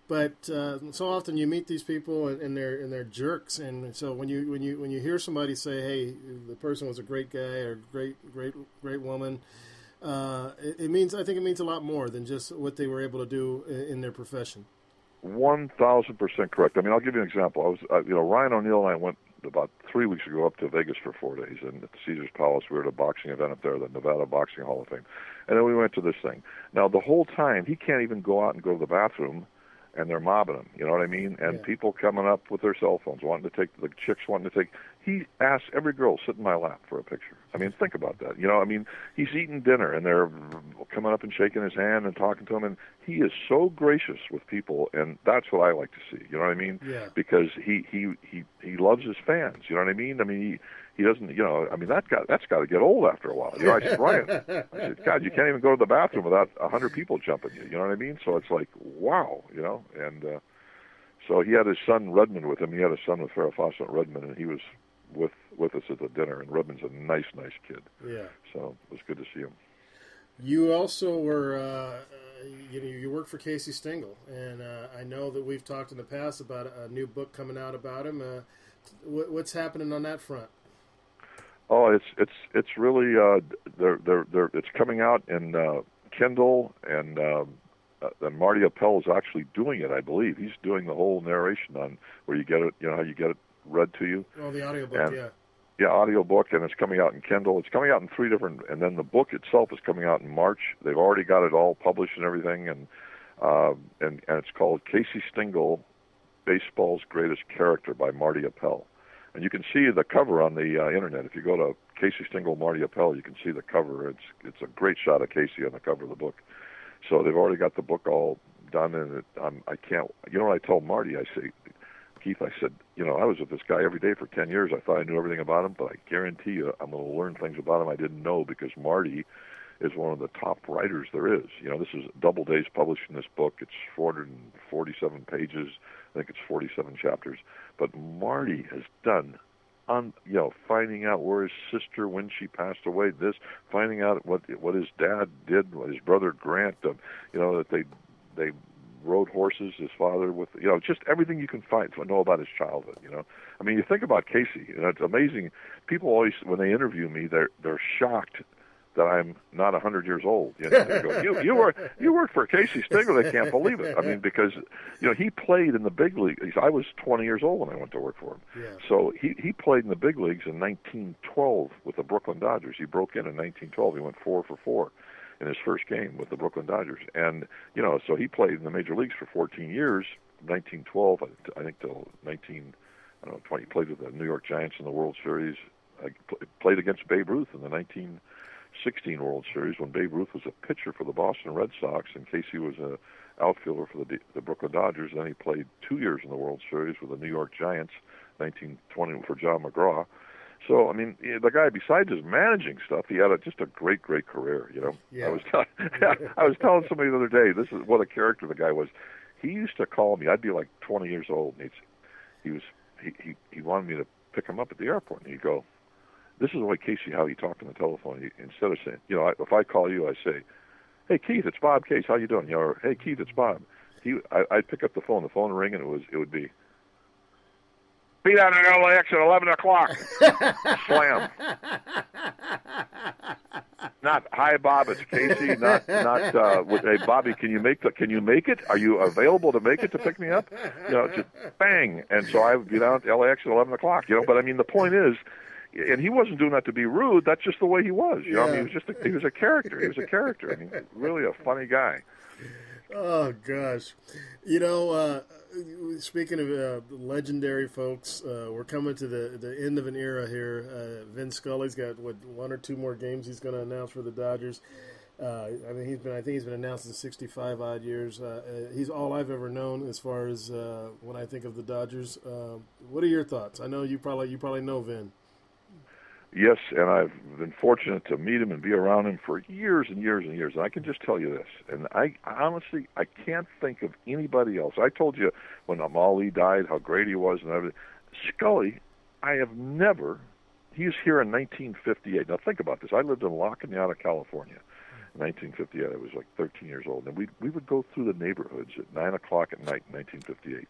But uh, so often you meet these people and, they're and they're jerks, and so when you when you when you hear somebody say, "Hey, the person was a great guy or great great great woman," uh, it, it means I think it means a lot more than just what they were able to do in, in their profession. One thousand percent correct. I mean, I'll give you an example. I was, uh, you know, Ryan O'Neal and I went about three weeks ago up to Vegas for four days, and at the Caesar's Palace, we were at a boxing event up there, the Nevada Boxing Hall of Fame, and then we went to this thing. Now, the whole time, he can't even go out and go to the bathroom, and they're mobbing him. You know what I mean? And Yeah. people coming up with their cell phones, wanting to take the chicks, wanting to take. He asks every girl sit in my lap for a picture. I mean, think about that. You know, I mean, he's eating dinner, and they're coming up and shaking his hand and talking to him, and he is so gracious with people, and that's what I like to see. You know what I mean? Yeah. because he he he he loves his fans. You know what I mean? I mean he he doesn't. You know, I mean that got that's got to get old after a while. You know, I said Ryan, I said God, you can't even go to the bathroom without a hundred people jumping you. You know what I mean? So it's like wow, you know, and uh, so he had his son Redmond with him. He had a son with Farrah Fawcett Redmond, and he was with with us at the dinner. And Redmond's a nice, nice kid. Yeah. So it was good to see him. You also were, uh, uh, you know, you work for Casey Stengel, and uh, I know that we've talked in the past about a new book coming out about him. Uh, what, what's happening on that front? Oh, it's it's it's really uh, they're they're they're it's coming out in uh, Kindle and um, uh, and Marty Appel is actually doing it. I believe he's doing the whole narration on where you get it. You know how you get it read to you. Oh, the audiobook, And- yeah. Yeah, audiobook, and it's coming out in Kindle. It's coming out in three different, and then the book itself is coming out in March. They've already got it all published and everything, and uh, and and it's called Casey Stengel, Baseball's Greatest Character by Marty Appel. And you can see the cover on the uh, internet. If you go to Casey Stengel, Marty Appel, you can see the cover. It's it's a great shot of Casey on the cover of the book. So they've already got the book all done, and it, I'm, I can't. You know what I told Marty? I say, Keith, I said, you know, I was with this guy every day for 10 years. I thought I knew everything about him, but I guarantee you I'm going to learn things about him I didn't know because Marty is one of the top writers there is. You know, this is Doubleday's publishing this book. It's 447 pages. I think it's 47 chapters. But Marty has done on you know finding out where his sister when she passed away this finding out what what his dad did what his brother grant um, you know that they they rode horses his father with you know just everything you can find know about his childhood you know i mean you think about casey and it's amazing people always when they interview me they're they're shocked that I'm not a hundred years old. You know, go, you you work you worked for Casey Stengel. They can't believe it. I mean, because you know he played in the big league. I was 20 years old when I went to work for him. Yeah. So he he played in the big leagues in 1912 with the Brooklyn Dodgers. He broke in in 1912. He went four for four, in his first game with the Brooklyn Dodgers. And you know, so he played in the major leagues for 14 years, 1912, I think till 19, I don't know, 20. He played with the New York Giants in the World Series. I played against Babe Ruth in the 1916 World Series when Babe Ruth was a pitcher for the Boston Red Sox and Casey was a outfielder for the the Brooklyn Dodgers. Then he played two years in the World Series with the New York Giants, 1920 for John McGraw. So I mean, the guy besides his managing stuff, he had a, just a great, great career. You know, Yeah. I was t- I was telling somebody the other day, this is what a character the guy was. He used to call me. I'd be like 20 years old, and he'd, he was he, he he wanted me to pick him up at the airport, and he'd go, "This is the way Casey how he talked on the telephone. He, instead of saying, you know, I, if I call you, I say, "Hey Keith, it's Bob Case. How you doing?" You know, or, "Hey Keith, it's Bob." He I, I'd pick up the phone, the phone would ring, and it was it would be. Be down in LAX at 11 o'clock. Slam. Not hi Bob, it's Casey. Not not uh, with, hey Bobby, can you make the can you make it? Are you available to make it to pick me up? You know, just bang. And so I would be down at LAX at 11 o'clock. You know, but I mean the point is, and he wasn't doing that to be rude. That's just the way he was. You know, I mean, he was just a, he was a character. He was a character. I mean, really a funny guy. Oh gosh, you know, uh, speaking of uh, legendary folks, uh, we're coming to the the end of an era here. Uh, Vin Scully's got what one or two more games he's going to announce for the Dodgers. Uh, I mean, he's been I think he's been announced in 65 odd years. Uh, he's all I've ever known as far as uh, when I think of the Dodgers. What are your thoughts? I know you probably you probably know Vin. Yes, and I've been fortunate to meet him and be around him for years and years and years. And I can just tell you this, and I honestly I can't think of anybody else. I told you when Amali died how great he was and everything. Scully, I have never. He was here in 1958. Now think about this. I lived in La Cañada, California. In 1958, I was like 13 years old, and we we would go through the neighborhoods at nine o'clock at night in 1958.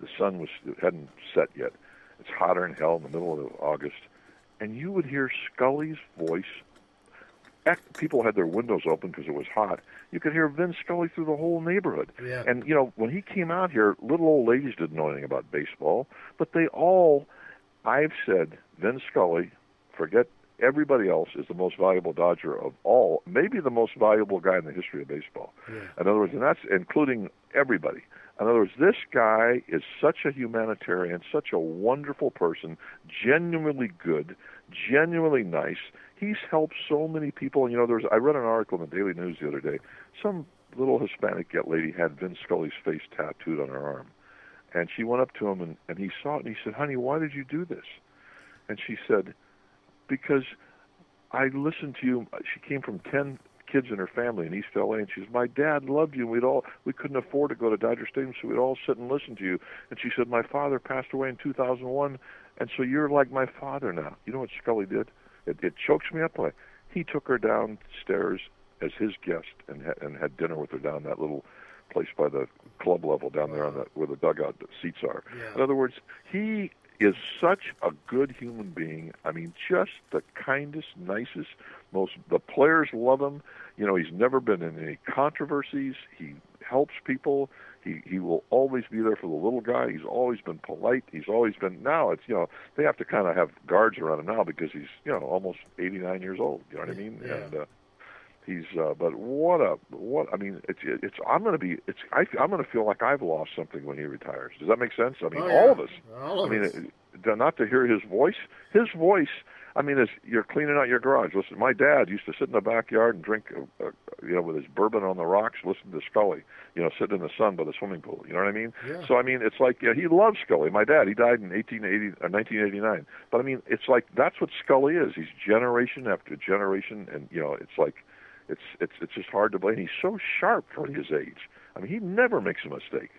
The sun was it hadn't set yet. It's hotter than hell in the middle of August and you would hear Scully's voice. People had their windows open because it was hot. You could hear Vin Scully through the whole neighborhood. Yeah. And you know, when he came out here, little old ladies didn't know anything about baseball, but they all. I've said Vin Scully, forget everybody else, is the most valuable Dodger of all, maybe the most valuable guy in the history of baseball. Yeah. In other words, and that's including everybody. In other words, this guy is such a humanitarian, such a wonderful person, genuinely good, genuinely nice. He's helped so many people. You know, there's I read an article in the Daily News the other day. Some little Hispanic lady had Vin Scully's face tattooed on her arm, and she went up to him and, and he saw it and he said, "Honey, why did you do this?" And she said, "Because I listened to you." She came from ten kids in her family in East LA, and she says, "My dad loved you. and We'd all we couldn't afford to go to Dodger Stadium, so we'd all sit and listen to you." And she said, "My father passed away in 2001, and so you're like my father now." You know what Scully did? It, it chokes me up. Like he took her downstairs as his guest and ha- and had dinner with her down that little place by the club level down there on the where the dugout seats are. Yeah. In other words, he is such a good human being. I mean, just the kindest, nicest, most. The players love him. You know, he's never been in any controversies. He helps people. He he will always be there for the little guy. He's always been polite. He's always been. Now it's you know they have to kind of have guards around him now because he's you know almost 89 years old. You know what I mean? Yeah. And uh, he's uh, but what a what I mean it's it's I'm gonna be it's I I'm gonna feel like I've lost something when he retires. Does that make sense? I mean Oh, all of us. All of I mean us. it- not to hear his voice. His voice. I mean, as you're cleaning out your garage. Listen, my dad used to sit in the backyard and drink, uh, uh, you know, with his bourbon on the rocks, listen to Scully, you know, sitting in the sun by the swimming pool. You know what I mean? Yeah. So I mean, it's like yeah, he loves Scully. My dad, he died in 1880, uh, 1989. But I mean, it's like that's what Scully is. He's generation after generation, and you know, it's like, it's it's it's just hard to blame. He's so sharp for his age. I mean, he never makes a mistake.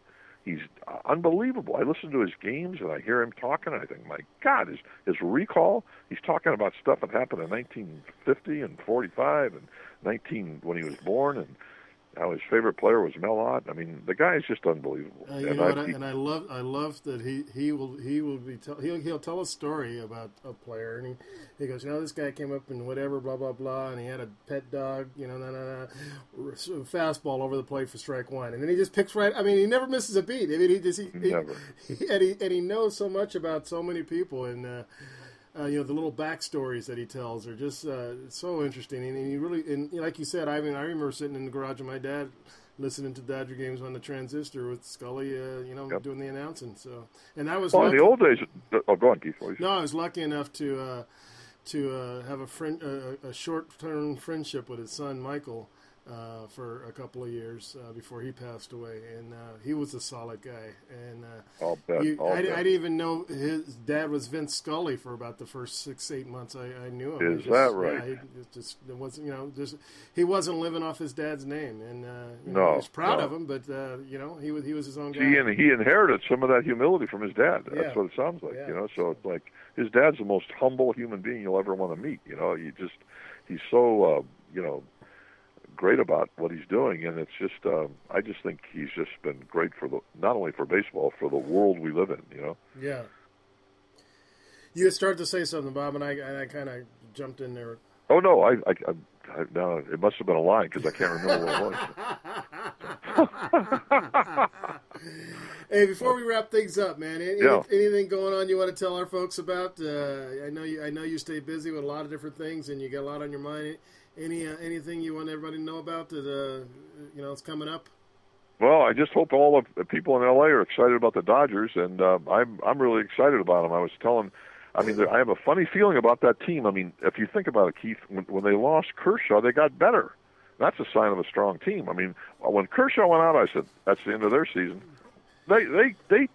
He's uh, unbelievable. I listen to his games and I hear him talking. And I think, my God, his his recall. He's talking about stuff that happened in 1950 and 45 and 19 when he was born, and how his favorite player was Mel Ott. I mean, the guy is just unbelievable. Uh, you and know I, what? I, he- and I love, I love that he, he will, he will be, tell, he'll, he'll tell a story about a player, and he, he goes, you know, this guy came up and whatever, blah blah blah, and he had a pet dog, you know, na na na, fastball over the plate for strike one, and then he just picks right. I mean, he never misses a beat. I mean, he just, he, he- Never. he- and he and he knows so much about so many people, and uh, uh, you know the little backstories that he tells are just uh, so interesting, and, and he really, and you like you said, I mean, I remember sitting in the garage of my dad, listening to Dodger games on the transistor with Scully, uh, you know, Yep. doing the announcing. So, and I was Well, in the old days, oh, go on, Keith. please. no, I was lucky enough to uh, to uh, have a friend, uh, a short term friendship with his son Michael uh, for a couple of years uh, before he passed away, and uh, he was a solid guy. And uh, I'll bet. you, I'll I, I didn't even know his dad was Vin Scully for about the first six eight months I, I knew him. Is He just- that right? Yeah, he just it wasn't you know just he wasn't living off his dad's name, and uh, you know, No, he was proud no. of him, but uh, you know he was he was his own guy. He and he inherited some of that humility from his dad. That's Yeah. what it sounds like, Yeah. you know. So it's like his dad's the most humble human being you'll ever want to meet. You know, you just he's so uh, you know great about what he's doing, and it's just um, I just think he's just been great for the not only for baseball for the world we live in. You know. Yeah. You had started to say something, Bob, and I, I kind of jumped in there. Oh no, I I, I, I no, it must have been a lie because I can't remember what it was. Hey, before we wrap things up, man, any, Yeah. anything going on you want to tell our folks about? Uh, I know you, I know you stay busy with a lot of different things, and you got a lot on your mind. Any uh, anything you want everybody to know about that uh, you know is coming up? Well, I just hope all of the people in LA are excited about the Dodgers, and uh, I'm I'm really excited about them. I was telling, I mean, I have a funny feeling about that team. I mean, if you think about it, Keith, when, when they lost Kershaw, they got better. That's a sign of a strong team. I mean, when Kershaw went out, I said that's the end of their season. They they they,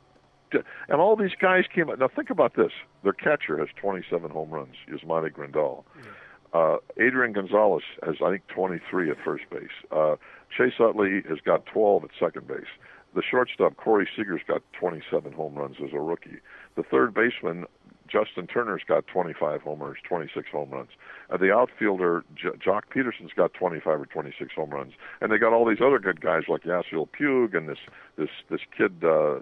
and all these guys came. out. Now think about this: their catcher has 27 home runs, Yasmani Grandal. Uh, Adrian Gonzalez has, I think, 23 at first base. Uh, Chase Utley has got 12 at second base. The shortstop, Corey Seager's got 27 home runs as a rookie. The third baseman, Justin Turner's got 25 homers, 26 home runs. Uh, the outfielder, J- Joc Pederson's got 25 or 26 home runs. And they got all these other good guys like Yasiel Puig and this this this kid uh,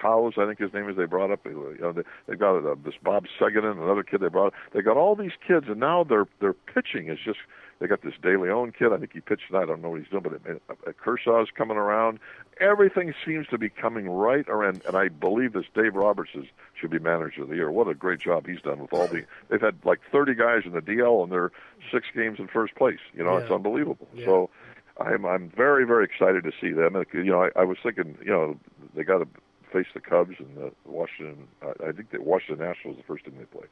Toles, I think his name is. They brought up. You know, they, they've got uh, this Bob Segedin, another kid they brought. They got all these kids, and now their their pitching is just. They got this De Leon kid. I think he pitched tonight. I don't know what he's doing, but it, uh, Kershaw's coming around. Everything seems to be coming right around, and I believe this Dave Roberts is, should be manager of the year. What a great job he's done with all the. They've had like 30 guys in the DL, and they're six games in first place. You know, it's unbelievable. Yeah. So. I'm I'm very very excited to see them. You know, I, I was thinking, you know, they got to face the Cubs and the Washington. I I think the Washington Nationals is the first team they play,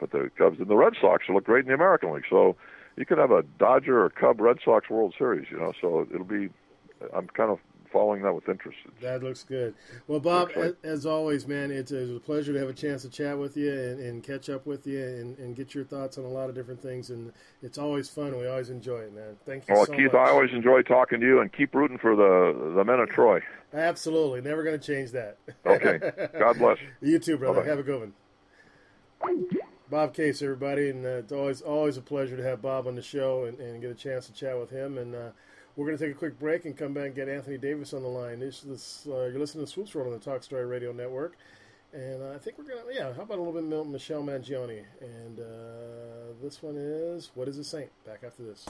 but the Cubs and the Red Sox look great in the American League. So you could have a Dodger or Cub Red Sox World Series. You know, so it'll be. I'm kind of following that with interest. That looks good. Well, Bob, as, as always, man, it's, it's a pleasure to have a chance to chat with you and, and catch up with you and, and get your thoughts on a lot of different things. And it's always fun. We always enjoy it, man. Thank you Well, so Keith, much. I always enjoy talking to you, and keep rooting for the the men of Troy. Absolutely. Never going to change that. Okay. God bless. You too, brother. Bye-bye. Have a good one. Bob Case, everybody, and uh, it's always always a pleasure to have Bob on the show and, and get a chance to chat with him. And uh, we're going to take a quick break and come back and get Anthony Davis on the line. This, this uh, you're listening to Swoops World on the Talk Story Radio Network, and uh, I think we're going to yeah. How about a little bit of Michelle Mangione? And uh, this one is what is a saint? Back after this.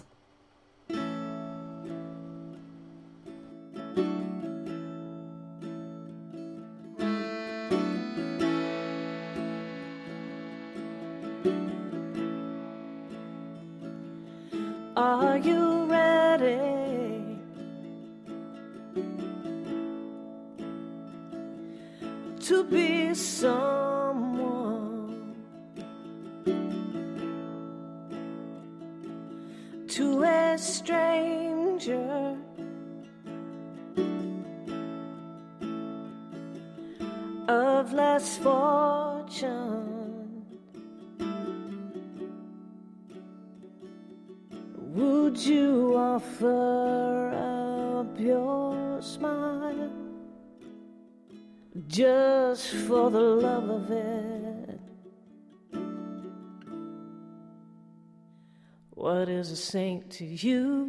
For the love of it? What is a saint to you?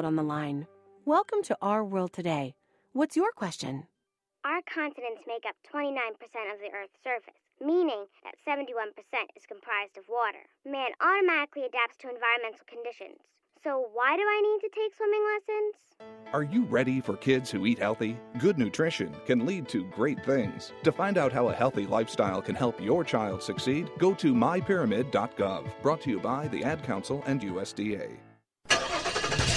Eight on the line. Welcome to Our World Today. What's your question? Our continents make up 29% of the Earth's surface, meaning that 71% is comprised of water. Man automatically adapts to environmental conditions. So, why do I need to take swimming lessons? Are you ready for kids who eat healthy? Good nutrition can lead to great things. To find out how a healthy lifestyle can help your child succeed, go to mypyramid.gov. Brought to you by the Ad Council and USDA.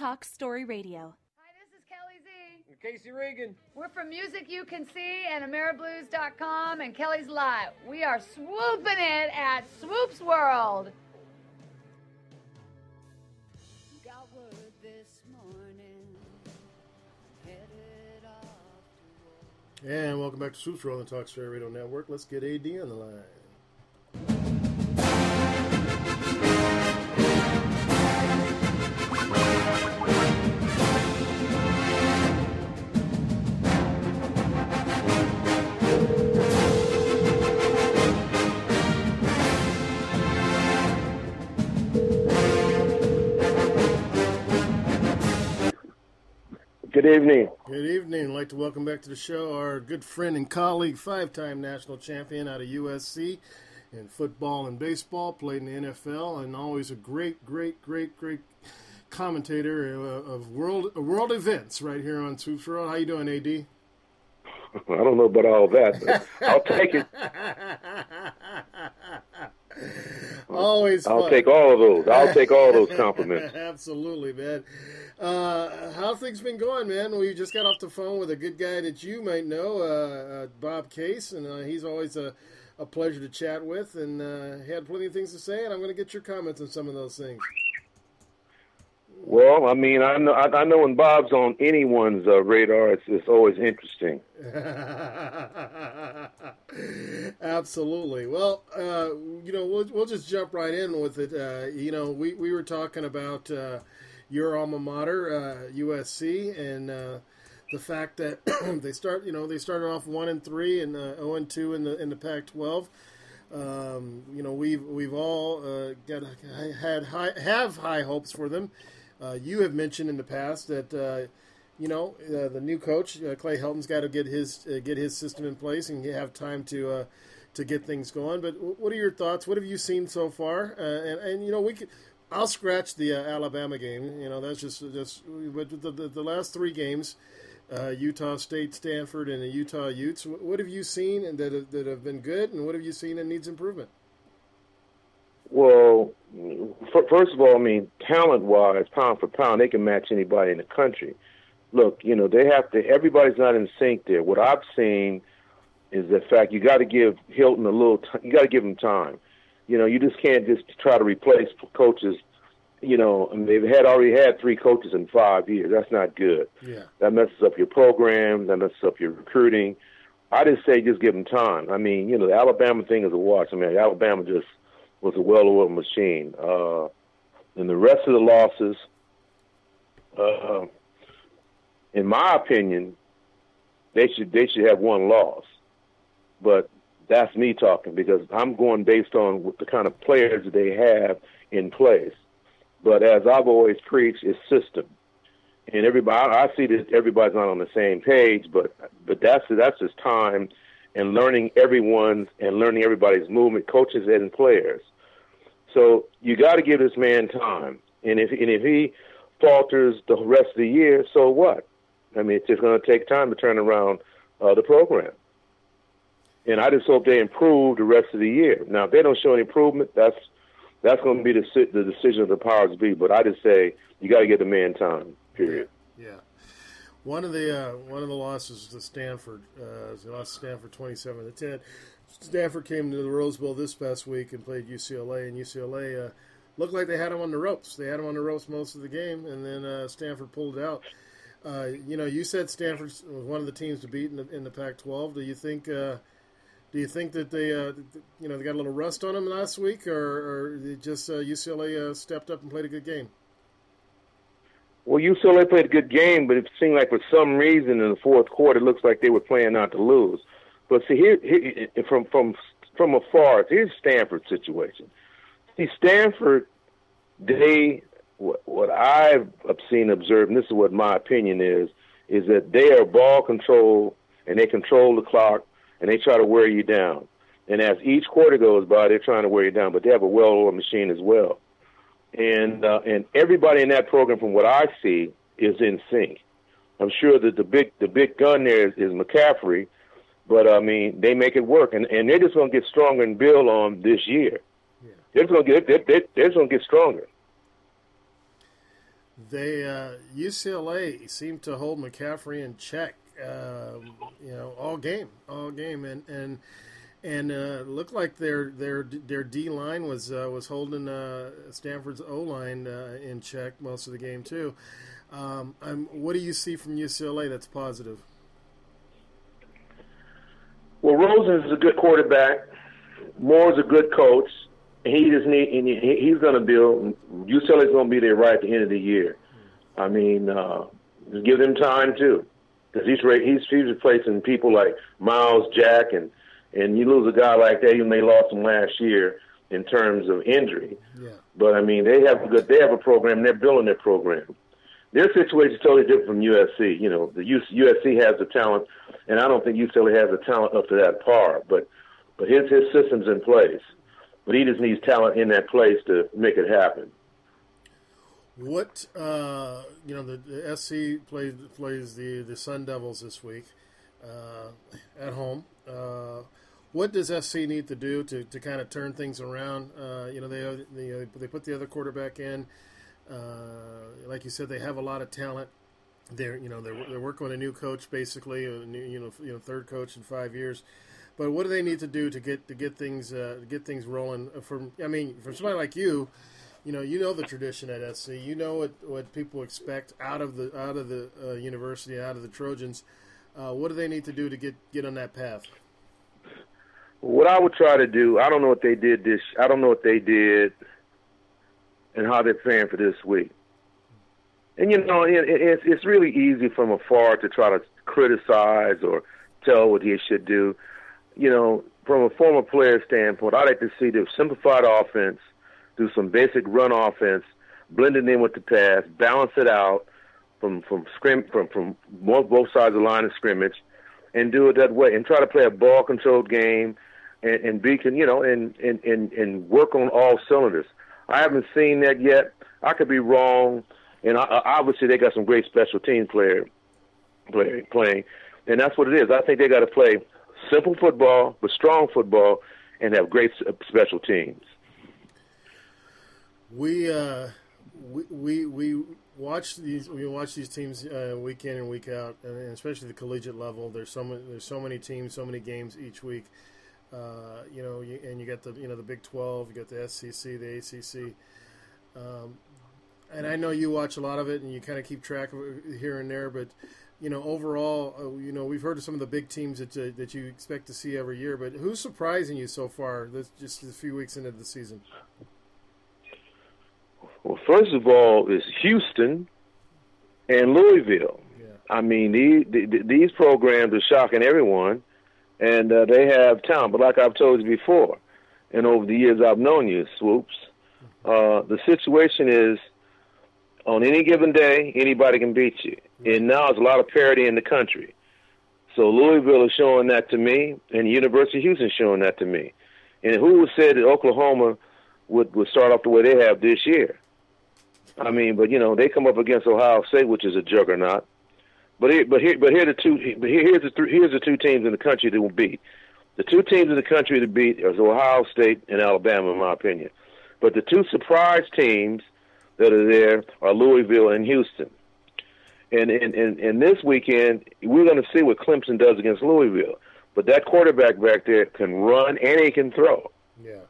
Talk Story Radio. Hi, this is Kelly Z. And Casey Regan. We're from Music You Can See and AmeriBlues.com and Kelly's Live. We are swooping it at Swoops World. Got word this morning. Headed off to work. And welcome back to Swoops World on the Talk Story Radio Network. Let's get AD on the line. Good evening. Good evening. I'd like to welcome back to the show our good friend and colleague, five time national champion out of USC in football and baseball, played in the NFL, and always a great, great, great, great commentator uh, of world world events right here on Swoops World. How you doing, AD? I don't know about all that, but I'll take it. Always I'll take all of those. I'll take all those compliments. Absolutely, man. Uh, how things been going, man? We just got off the phone with a good guy that you might know, uh, uh, Bob Case, and uh, he's always a, a pleasure to chat with, and uh, he had plenty of things to say, and I'm going to get your comments on some of those things. Well, I mean, I know, I, I know when Bob's on anyone's uh, radar, it's, it's always interesting. Absolutely. Well, uh, you know, we'll, we'll just jump right in with it. Uh, you know, we, we were talking about uh, your alma mater, uh, USC, and uh, the fact that they start, you know, they started off one and three and uh, zero and two in the in the Pac-12. Um, you know, we've we've all uh, got had high, have high hopes for them. Uh, you have mentioned in the past that uh, you know uh, the new coach uh, Clay Helton's got to get his uh, get his system in place and have time to uh, to get things going. But what are your thoughts? What have you seen so far? Uh, and and you know we could. I'll scratch the uh, Alabama game. You know that's just just but the, the, the last three games, Utah State, Stanford, and the Utah Utes. What have you seen and that that have been good, and what have you seen that needs improvement? Well, first of all, I mean, talent-wise, pound for pound, they can match anybody in the country. Look, you know, they have to. Everybody's not in sync there. What I've seen is the fact you got to give Helton a little. T- you got to give him time. You know, you just can't just try to replace coaches. You know, and they've had already had three coaches in five years. That's not good. Yeah. That messes up your program. That messes up your recruiting. I just say just give them time. I mean, you know, the Alabama thing is a watch. I mean, Alabama just was a well-oiled machine. Uh, and the rest of the losses, uh, in my opinion, they should they should have one loss. But that's me talking because I'm going based on the kind of players that they have in place. But as I've always preached, it's system. And everybody, I see that everybody's not on the same page, but but that's that's just time and learning everyone's and learning everybody's movement, coaches and players. So you got to give this man time, and if and if he falters the rest of the year, so what? I mean, it's just going to take time to turn around uh, the program. And I just hope they improve the rest of the year. Now, if they don't show any improvement, that's that's going to be the the decision of the powers be. But I just say you got to get the man time. Period. Yeah. One of the uh, one of the losses to Stanford, uh, they lost Stanford twenty-seven to ten. Stanford came to the Rose Bowl this past week and played UCLA, and UCLA uh, looked like they had them on the ropes. They had them on the ropes most of the game, and then uh, Stanford pulled out. Uh, you know, you said Stanford was one of the teams to beat in the, in the Pac-12. Do you think? Uh, do you think that they, uh, you know, they got a little rust on them last week, or, or just UCLA stepped up and played a good game? Well, UCLA played a good game, but it seemed like for some reason in the fourth quarter, it looks like they were playing not to lose. But see, here, here from from from afar, here's Stanford's situation. See, Stanford, they what, what I've seen, observed, and this is what my opinion is, is that they are ball control and they control the clock and they try to wear you down. And as each quarter goes by, they're trying to wear you down, but they have a well-oiled machine as well. And uh, and everybody in that program, from what I see, is in sync. I'm sure that the big the big gun there is, is McCaffrey, but I mean they make it work, and and they're just going to get stronger and build on this year. Yeah. They're going to get they, they, they're going to get stronger. They uh, UCLA seemed to hold McCaffrey in check, um, you know, all game, all game, and and and uh, looked like their their their D line was uh, was holding uh, Stanford's O line uh, in check most of the game too. Um, what do you see from UCLA that's positive? Well, Rosen is a good quarterback. Mora's a good coach. He just need and he's going to build. UCLA's going to be there right at the end of the year. I mean, uh, just give them time too, because he's he's he's replacing people like Myles Jack and and you lose a guy like that, even they lost him last year in terms of injury. Yeah. But I mean, they have a good they have a program. They're building their program. Their situation is totally different from USC. You know, the USC has the talent, and I don't think UCLA has the talent up to that par. But but his his system's in place. But he just needs talent in that place to make it happen. What uh, you know, the, the SC plays plays the the Sun Devils this week uh, at home. Uh, what does SC need to do to, to kind of turn things around? Uh, you know, they they they put the other quarterback in. Uh, like you said, they have a lot of talent. They're you know they're they're working with a new coach basically, a new you know you know third coach in five years. But what do they need to do to get to get things uh, get things rolling? From I mean, from somebody like you, you know, you know the tradition at SC. You know what, what people expect out of the out of the uh, university, out of the Trojans. Uh, what do they need to do to get get on that path? What I would try to do, I don't know what they did this. I don't know what they did and how they're playing for this week. And you know, it, it's it's really easy from afar to try to criticize or tell what he should do. You know, from a former player standpoint, I'd like to see the simplified offense, do some basic run offense, blend it in with the pass, balance it out from from scrim from from both both sides of the line of scrimmage, and do it that way, and try to play a ball controlled game, and, and be can you know and, and and and work on all cylinders. I haven't seen that yet. I could be wrong, and I, obviously they got some great special team player, play, playing, and that's what it is. I think they got to play simple football, but strong football, and have great special teams. We uh, we we watch these we watch these teams uh, week in and week out, and especially the collegiate level. There's so many there's so many teams, so many games each week. Uh, you know, you, and you got the you know the Big Twelve, you got the SEC, the ACC, um, and I know you watch a lot of it, and you kind of keep track of it here and there. But you know, overall, uh, you know, we've heard of some of the big teams that uh, that you expect to see every year. But who's surprising you so far? This just a few weeks into the season. Well, first of all, is Houston and Louisville. Yeah. I mean, these, these programs are shocking everyone and uh, they have talent. But like I've told you before, and over the years I've known you, Swoops, uh, the situation is on any given day, anybody can beat you. And now there's a lot of parity in the country. So Louisville is showing that to me, and University of Houston showing that to me. And who said that Oklahoma would, would start off the way they have this year? I mean, but you know, they come up against Ohio State, which is a juggernaut. But here, but here, but here the two. But here, here's the three, here's the two teams in the country that will beat. The two teams in the country to beat is Ohio State and Alabama, in my opinion. But the two surprise teams that are there are Louisville and Houston. And and and, and this weekend we're going to see what Clemson does against Louisville. But that quarterback back there can run and he can throw. Yeah.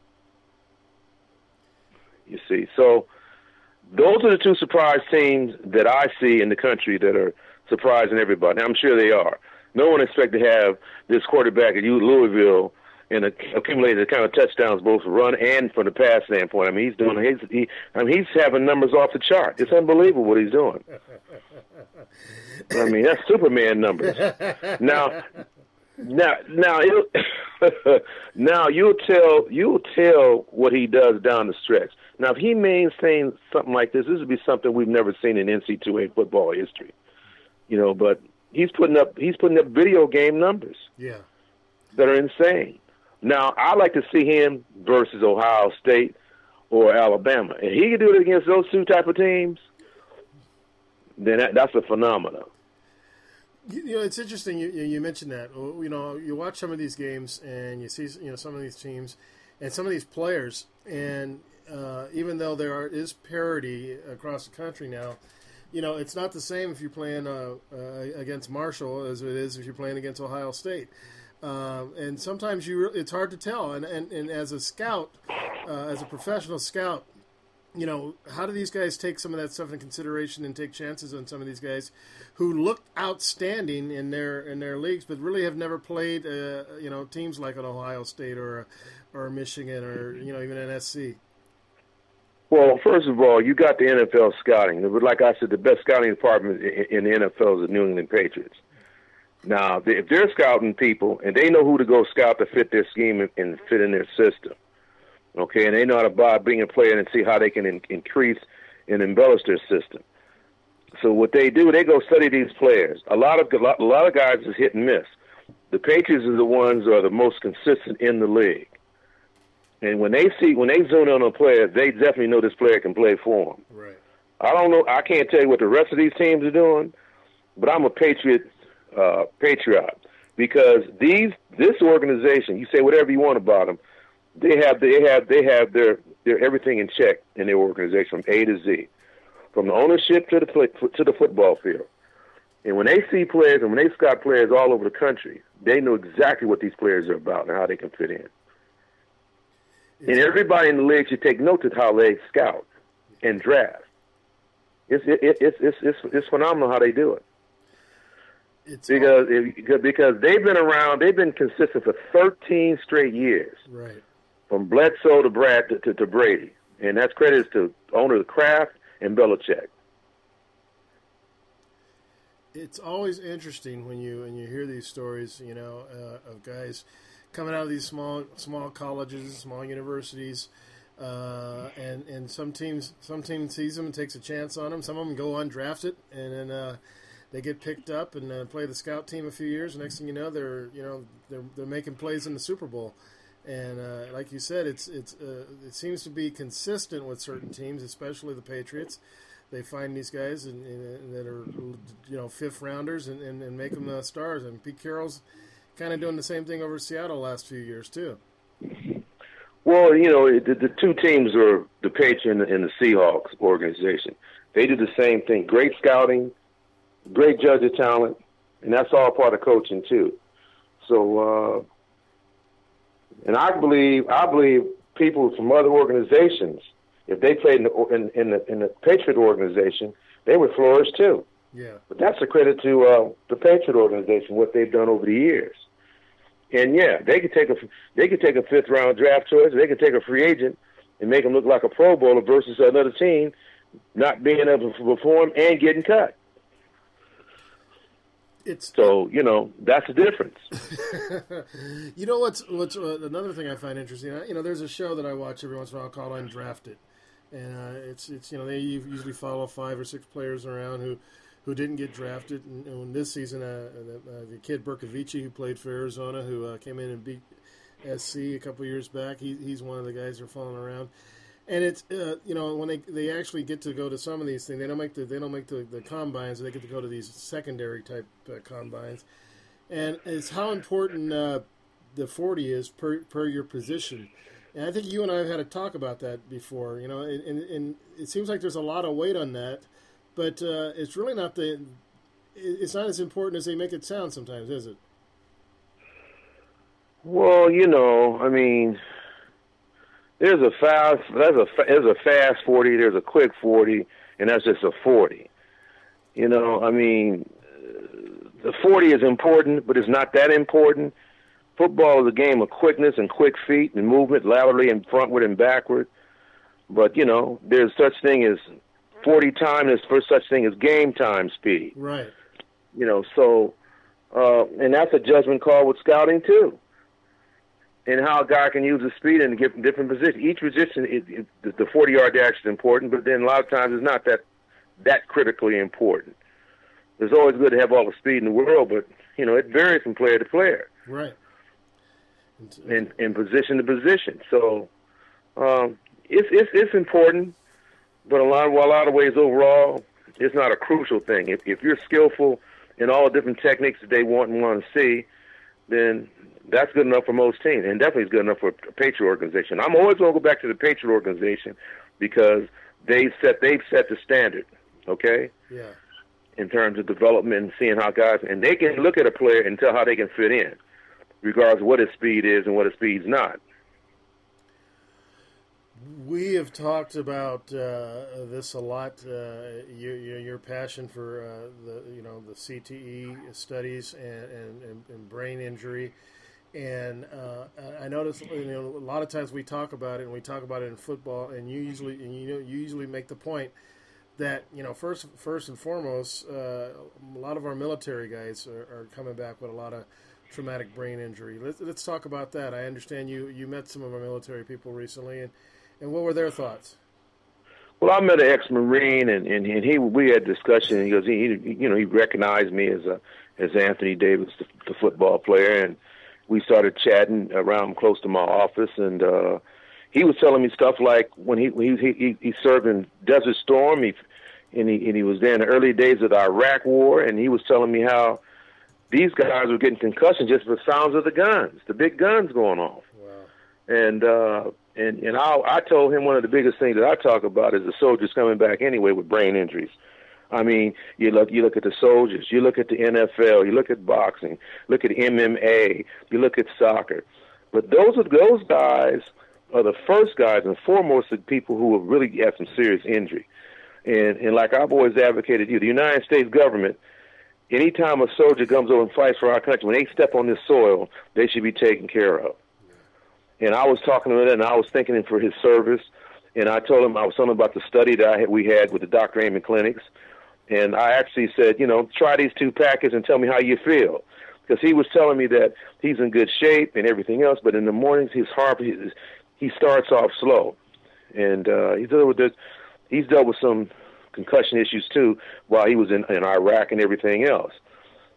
You see, so those are the two surprise teams that I see in the country that are surprising everybody. I'm sure they are. No one expected to have this quarterback at Louisville and accumulated the kind of touchdowns both run and from the pass standpoint. I mean, he's doing he's he, I mean, he's having numbers off the chart. It's unbelievable what he's doing. I mean, that's Superman numbers. Now, now, now, now you'll tell you'll tell what he does down the stretch. Now, if he maintains something like this, this would be something we've never seen in NC2A football history you know, but he's putting up he's putting up video game numbers. Yeah. That are insane. Now I like to see him versus Ohio State or Alabama. And he can do it against those two type of teams, then that, that's a phenomenon. You, you know, it's interesting. You, you mentioned that. You know, you watch some of these games and you see, you know, some of these teams and some of these players, and uh, even though there are, is parity across the country now, you know, it's not the same if you're playing uh, uh, against Marshall as it is if you're playing against Ohio State. Uh, and sometimes you, it's hard to tell. And, and, and as a scout, uh, as a professional scout, you know, how do these guys take some of that stuff into consideration and take chances on some of these guys who look outstanding in their in their leagues, but really have never played, uh, you know, teams like an Ohio State or or Michigan or you know even an SC? Well, first of all, you got the NFL scouting. Like I said, the best scouting department in the NFL is the New England Patriots. Now, if they're scouting people and they know who to go scout to fit their scheme and fit in their system, okay, and they know how to buy, bring a player and see how they can in, increase and embellish their system. So what they do, they go study these players. A lot of a lot of guys is hit and miss. The Patriots are the ones who are the most consistent in the league. And when they see when they zoom in on a player, they definitely know this player can play for them. Right. I don't know. I can't tell you what the rest of these teams are doing, but I'm a Patriot uh, patriot because these this organization. You say whatever you want about them, they have they have they have their their everything in check in their organization from A to Z, from the ownership to the to the football field. And when they see players and when they scout players all over the country, they know exactly what these players are about and how they can fit in. And everybody in the league should take note of how they scout and draft. It's it, it, it's it's it's it's phenomenal how they do it. It's because it, because they've been around, they've been consistent for 13 straight years. Right. From Bledsoe to Brad to, to, to Brady, and that's credit to owner of Kraft and Belichick. It's always interesting when you when you hear these stories, you know, uh, of guys coming out of these small small colleges, small universities, uh, and and some teams some team sees them and takes a chance on them. Some of them go undrafted, and then uh, they get picked up and uh, play the scout team a few years. Next thing you know, they're you know they're they're making plays in the Super Bowl. And uh, like you said, it's it's uh, it seems to be consistent with certain teams, especially the Patriots. They find these guys and, and, that are you know fifth rounders and, and, and make them uh, stars. And Pete Carroll's kind of doing the same thing over Seattle last few years too. Well, you know, the, the two teams are the Patriots and, and the Seahawks organization. They do the same thing: great scouting, great judge of talent, and that's all part of coaching too. So, uh, and I believe, I believe people from other organizations, if they played in the, in, in the in the Patriot organization, they would flourish too. Yeah. But that's a credit to uh, the Patriot organization, what they've done over the years. And yeah, they could take a they could take a fifth round draft choice. They could take a free agent and make him look like a Pro Bowler versus another team not being able to perform and getting cut. It's so you know that's the difference. you know what's what's uh, another thing I find interesting. You know, there's a show that I watch every once in a while called Undrafted, and uh, it's it's you know they usually follow five or six players around who who didn't get drafted. And, and this season, uh, the, uh, the, kid Bercovici, who played for Arizona, who uh, came in and beat SC a couple years back, he, he's one of the guys who are falling around. And it's uh, you know when they they actually get to go to some of these things, they don't make the they don't make the, the combines. They get to go to these secondary type uh, combines, and it's how important uh, the forty is per per your position. And I think you and I have had a talk about that before. You know, and, and, and it seems like there's a lot of weight on that but uh, it's really not the. It's not as important as they make it sound sometimes, is it? Well, you know, I mean, there's a fast, there's a there's a fast forty, there's a quick forty, and that's just a forty. You know, I mean, the forty is important, but it's not that important. Football is a game of quickness and quick feet and movement laterally and frontward and backward. But you know, there's such thing as 40 time is for such thing as game time speed. Right. You know, so, uh, and that's a judgment call with scouting too. And how a guy can use his speed in different positions. Each position, it, it, the 40 yard dash is important, but then a lot of times it's not that that critically important. It's always good to have all the speed in the world, but you know it varies from player to player. Right. And in position to position, so um, it's it's it's important but a lot, well, a lot of ways overall, it's not a crucial thing. If if you're skillful in all the different techniques that they want and want to see, then that's good enough for most teams, and definitely is good enough for a Patriot organization. I'm always going to go back to the Patriot organization because they set they've set the standard. Okay. Yeah. In terms of development and seeing how guys and they can look at a player and tell how they can fit in, regardless of what his speed is and what his speed's not. We have talked about uh, this a lot. Uh, your, your passion for uh, the you know the CTE studies and, and, and brain injury, and uh, I notice you know a lot of times we talk about it and we talk about it in football, and you usually and you know you usually make the point that you know first first and foremost, uh, a lot of our military guys are, are, coming back with a lot of traumatic brain injury. Let's, let's talk about that. I understand you you met some of our military people recently, and and what were their thoughts? Well, I met an ex-marine, and, and and he we had discussion. He goes, he, he you know he recognized me as a as Anthony Davis, the, the football player, and we started chatting around close to my office, and uh, he was telling me stuff like when he he he, he served in Desert Storm, he and he and he was there in the early days of the Iraq War, and he was telling me how these guys were getting concussions just for the sounds of the guns, the big guns going off. Wow. And uh, and and I I told him one of the biggest things that I talk about is the soldiers coming back anyway with brain injuries. I mean, you look you look at the soldiers, you look at the NFL, you look at boxing, look at MMA, you look at soccer. But those are those guys are the first guys and foremost the people who have really had some serious injury. And and like I've always advocated you, the United States government, anytime a soldier comes over and fights for our country, when they step on this soil, they should be taken care of. And I was talking to him, and I was thanking him for his service. And I told him I was telling him about the study that I had, we had with the Dr. Amen clinics. And I actually said, you know, try these two packets and tell me how you feel. Because he was telling me that he's in good shape and everything else, but in the mornings his heart he, he starts off slow, and uh, he's dealt with this, he's dealt with some concussion issues too while he was in, in Iraq and everything else.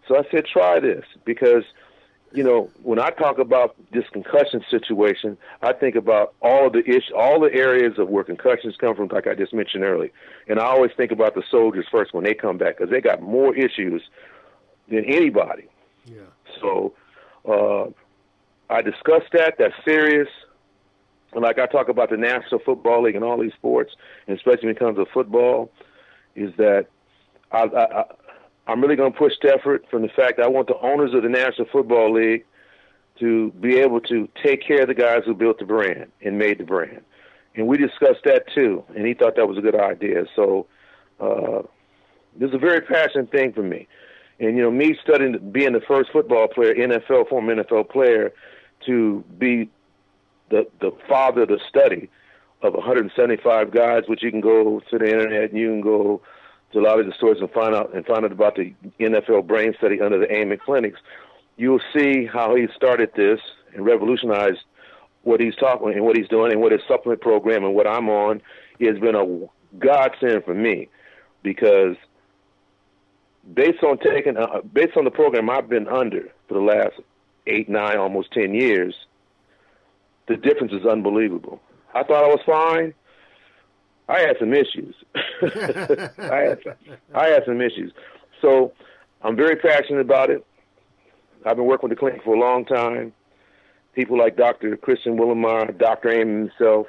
So I said, try this because you know, when I talk about this concussion situation, I think about all of the ish, all the areas of where concussions come from, like I just mentioned earlier. And I always think about the soldiers first when they come back because they got more issues than anybody. Yeah. So uh, I discuss that. That's serious. And like I talk about the National Football League and all these sports, and especially when it comes to football, is that I, I, I'm really going to push effort from the fact that I want the owners of the National Football League to be able to take care of the guys who built the brand and made the brand. And we discussed that too, and he thought that was a good idea. So uh, this is a very passionate thing for me. And you know, me studying, being the first football player, NFL former NFL player, to be the the father of the study of 175 guys, which you can go to the internet and you can go to a lot of the stores and find out and find out about the NFL brain study under the Amen clinics, you'll see how he started this and revolutionized what he's talking and what he's doing and what his supplement program and what I'm on has been a godsend for me because based on taking uh, based on the program I've been under for the last eight, nine, almost ten years, the difference is unbelievable. I thought I was fine. I had some issues. I had some, I had some issues. So I'm very passionate about it. I've been working with the clinic for a long time. People like Dr. Kristen Willeumier, Dr. Amen himself,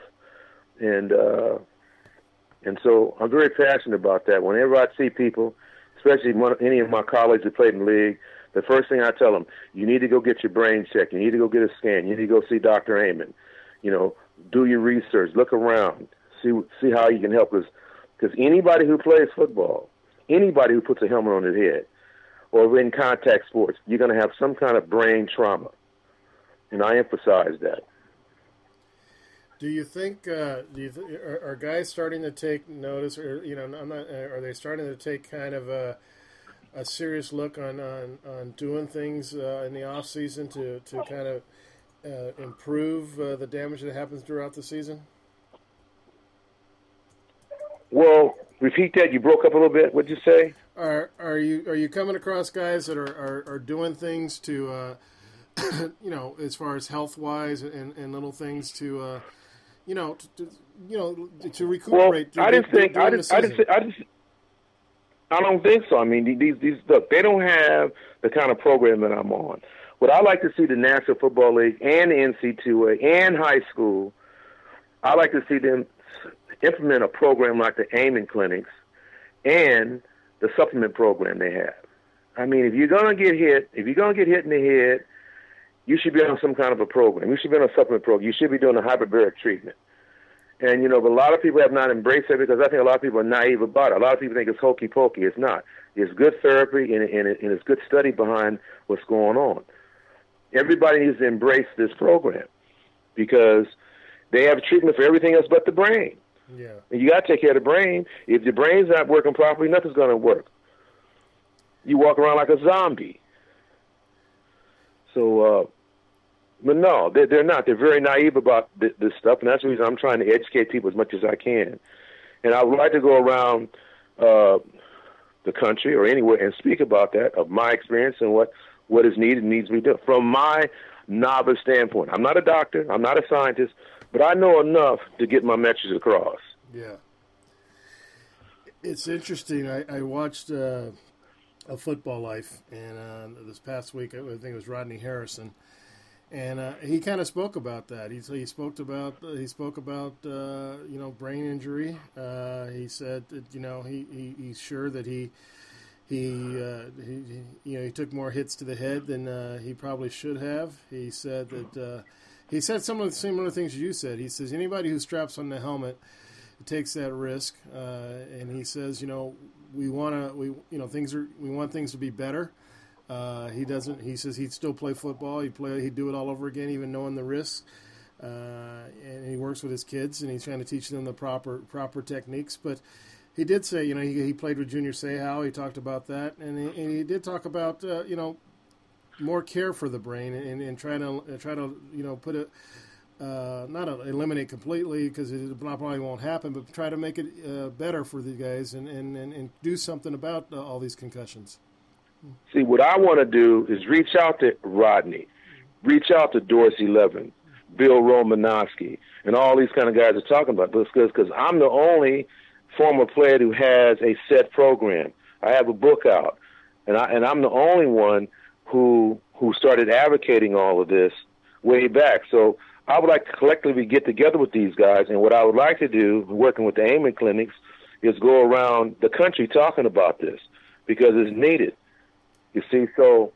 and uh, and so I'm very passionate about that. Whenever I see people, especially one, any of my colleagues that played in the league, the first thing I tell them, you need to go get your brain checked. You need to go get a scan. You need to go see Dr. Amen. You know, do your research, look around, see see how you can help us. Because anybody who plays football, anybody who puts a helmet on their head, or in contact sports, you're going to have some kind of brain trauma, and I emphasize that. Do you think? Uh, do you th- are, are, guys starting to take notice, or you know, not, are they starting to take kind of a, a serious look on on, on doing things uh, in the off season to to kind of uh, improve uh, the damage that happens throughout the season? Well, repeat that. You broke up a little bit. What'd you say? Are are you are you coming across guys that are are, are doing things to, uh, you know, as far as health wise and, and little things to, uh, you know, to, to, you know, to recuperate. Well, I didn't think I didn't, I didn't I didn't I don't think so. I mean, these these look, they don't have the kind of program that I'm on. What I like to see the National Football League and the NC2A and high school, I like to see them implement a program like the Amen clinics and the supplement program they have. I mean, if you're gonna get hit, if you're gonna get hit in the head, you should be on some kind of a program. You should be on a supplement program. You should be doing a hyperbaric treatment. And you know, a lot of people have not embraced it because I think a lot of people are naive about it. A lot of people think it's hokey pokey. It's not. It's good therapy and, and, and it's good study behind what's going on. Everybody needs to embrace this program because they have treatment for everything else but the brain. Yeah. And you got to take care of the brain. If your brain's not working properly, nothing's going to work. You walk around like a zombie. So, uh, but no, they're, they're not. They're very naive about th- this stuff, and that's the reason I'm trying to educate people as much as I can. And I would like to go around uh, the country or anywhere and speak about that of my experience and what what is needed needs to be done from my novice standpoint. I'm not a doctor. I'm not a scientist, but I know enough to get my message across. Yeah. It's interesting. I, I watched uh, a Football Life, and uh, this past week, I think it was Rodney Harrison, and uh, he kind of spoke about that. He, he spoke about he spoke about uh, you know brain injury. Uh, he said that you know he, he he's sure that he he, uh, he, he you know he took more hits to the head than uh, he probably should have. He said that uh, he said some of the similar things you said. He says anybody who straps on the helmet takes that risk, uh, and he says you know we want to we you know things are we want things to be better. Uh, he doesn't. He says he'd still play football. He'd play. He'd do it all over again, even knowing the risks. Uh, and he works with his kids, and he's trying to teach them the proper proper techniques. But he did say, you know, he, he played with Junior Seau. He talked about that, and he, and he did talk about, uh, you know, more care for the brain and, and try to try to you know put it. Uh, not eliminate completely because it probably won't happen, but try to make it uh, better for the guys and, and, and, and do something about uh, all these concussions. See, what I want to do is reach out to Rodney, reach out to Dorsey Levens, Bill Romanowski, and all these kind of guys are talking about this because I'm the only former player who has a set program. I have a book out, and I and I'm the only one who who started advocating all of this way back. So I would like to collectively get together with these guys, and what I would like to do, working with the Amen clinics, is go around the country talking about this because it's needed. You see, so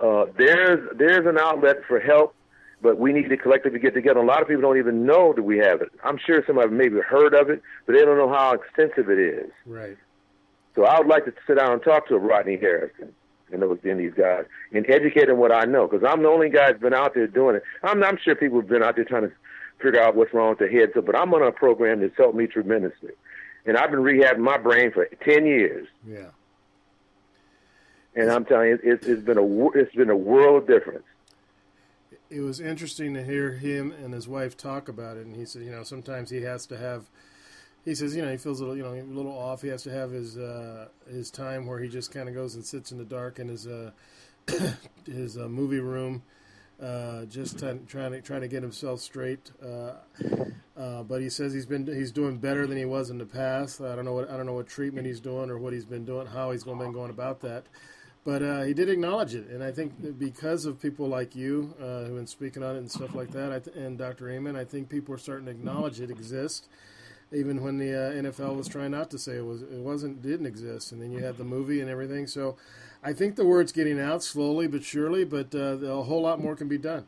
uh, there's there's an outlet for help, but we need to collectively get together. A lot of people don't even know that we have it. I'm sure some have maybe heard of it, but they don't know how extensive it is. Right. So I would like to sit down and talk to Rodney Harrison and those and these guys and educate them what I know because I'm the only guy that's been out there doing it. I'm, I'm sure people have been out there trying to figure out what's wrong with their heads, but I'm on a program that's helped me tremendously, and I've been rehabbing my brain for ten years. Yeah. And I'm telling you, it's, it's been a it's been a world difference. It was interesting to hear him and his wife talk about it, and he said, you know, sometimes he has to have. He says, you know, he feels a little, you know, a little off. He has to have his uh, his time where he just kind of goes and sits in the dark in his uh, his uh, movie room, uh, just t- trying to trying to get himself straight. Uh, uh, but he says he's been he's doing better than he was in the past. I don't know what I don't know what treatment he's doing or what he's been doing, how he's going been going about that. But he did acknowledge it, and I think because of people like you who've been speaking on it and stuff like that, th- and Dr. Amen, I think people are starting to acknowledge it exists, even when the uh, NFL was trying not to say it was it wasn't didn't exist, and then you had the movie and everything. So I think the word's getting out slowly but surely, but uh, a whole lot more can be done.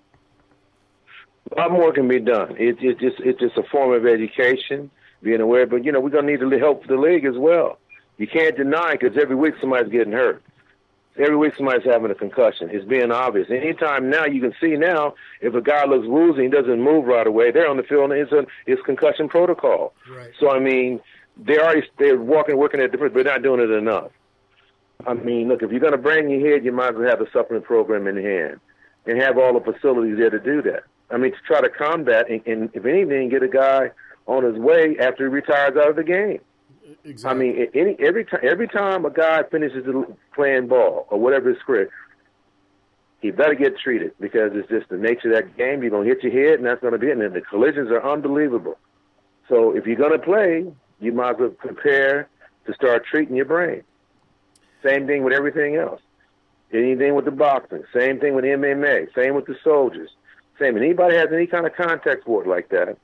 A lot more can be done. It, it just it's just a form of education, being aware. But you know we're gonna need the help the league as well. You can't deny because every week somebody's getting hurt. Every week somebody's having a concussion. It's being obvious. Anytime now you can see now if a guy looks woozy and doesn't move right away, they're on the field and it's a it's concussion protocol. Right. So I mean, they're already they're walking working at different, but they're not doing it enough. I mean, look, if you're going to bring your head, you might as well have a supplement program in hand and have all the facilities there to do that. I mean, to try to combat and, and if anything, get a guy on his way after he retires out of the game. Exactly. I mean, any every time every time a guy finishes playing ball or whatever his career, he better get treated because it's just the nature of that game. You're gonna hit your head, and that's gonna be it. And the collisions are unbelievable. So if you're gonna play, you might as well prepare to start treating your brain. Same thing with everything else. Anything with the boxing. Same thing with MMA. Same with the soldiers. Same. And anybody has any kind of contact sport like that,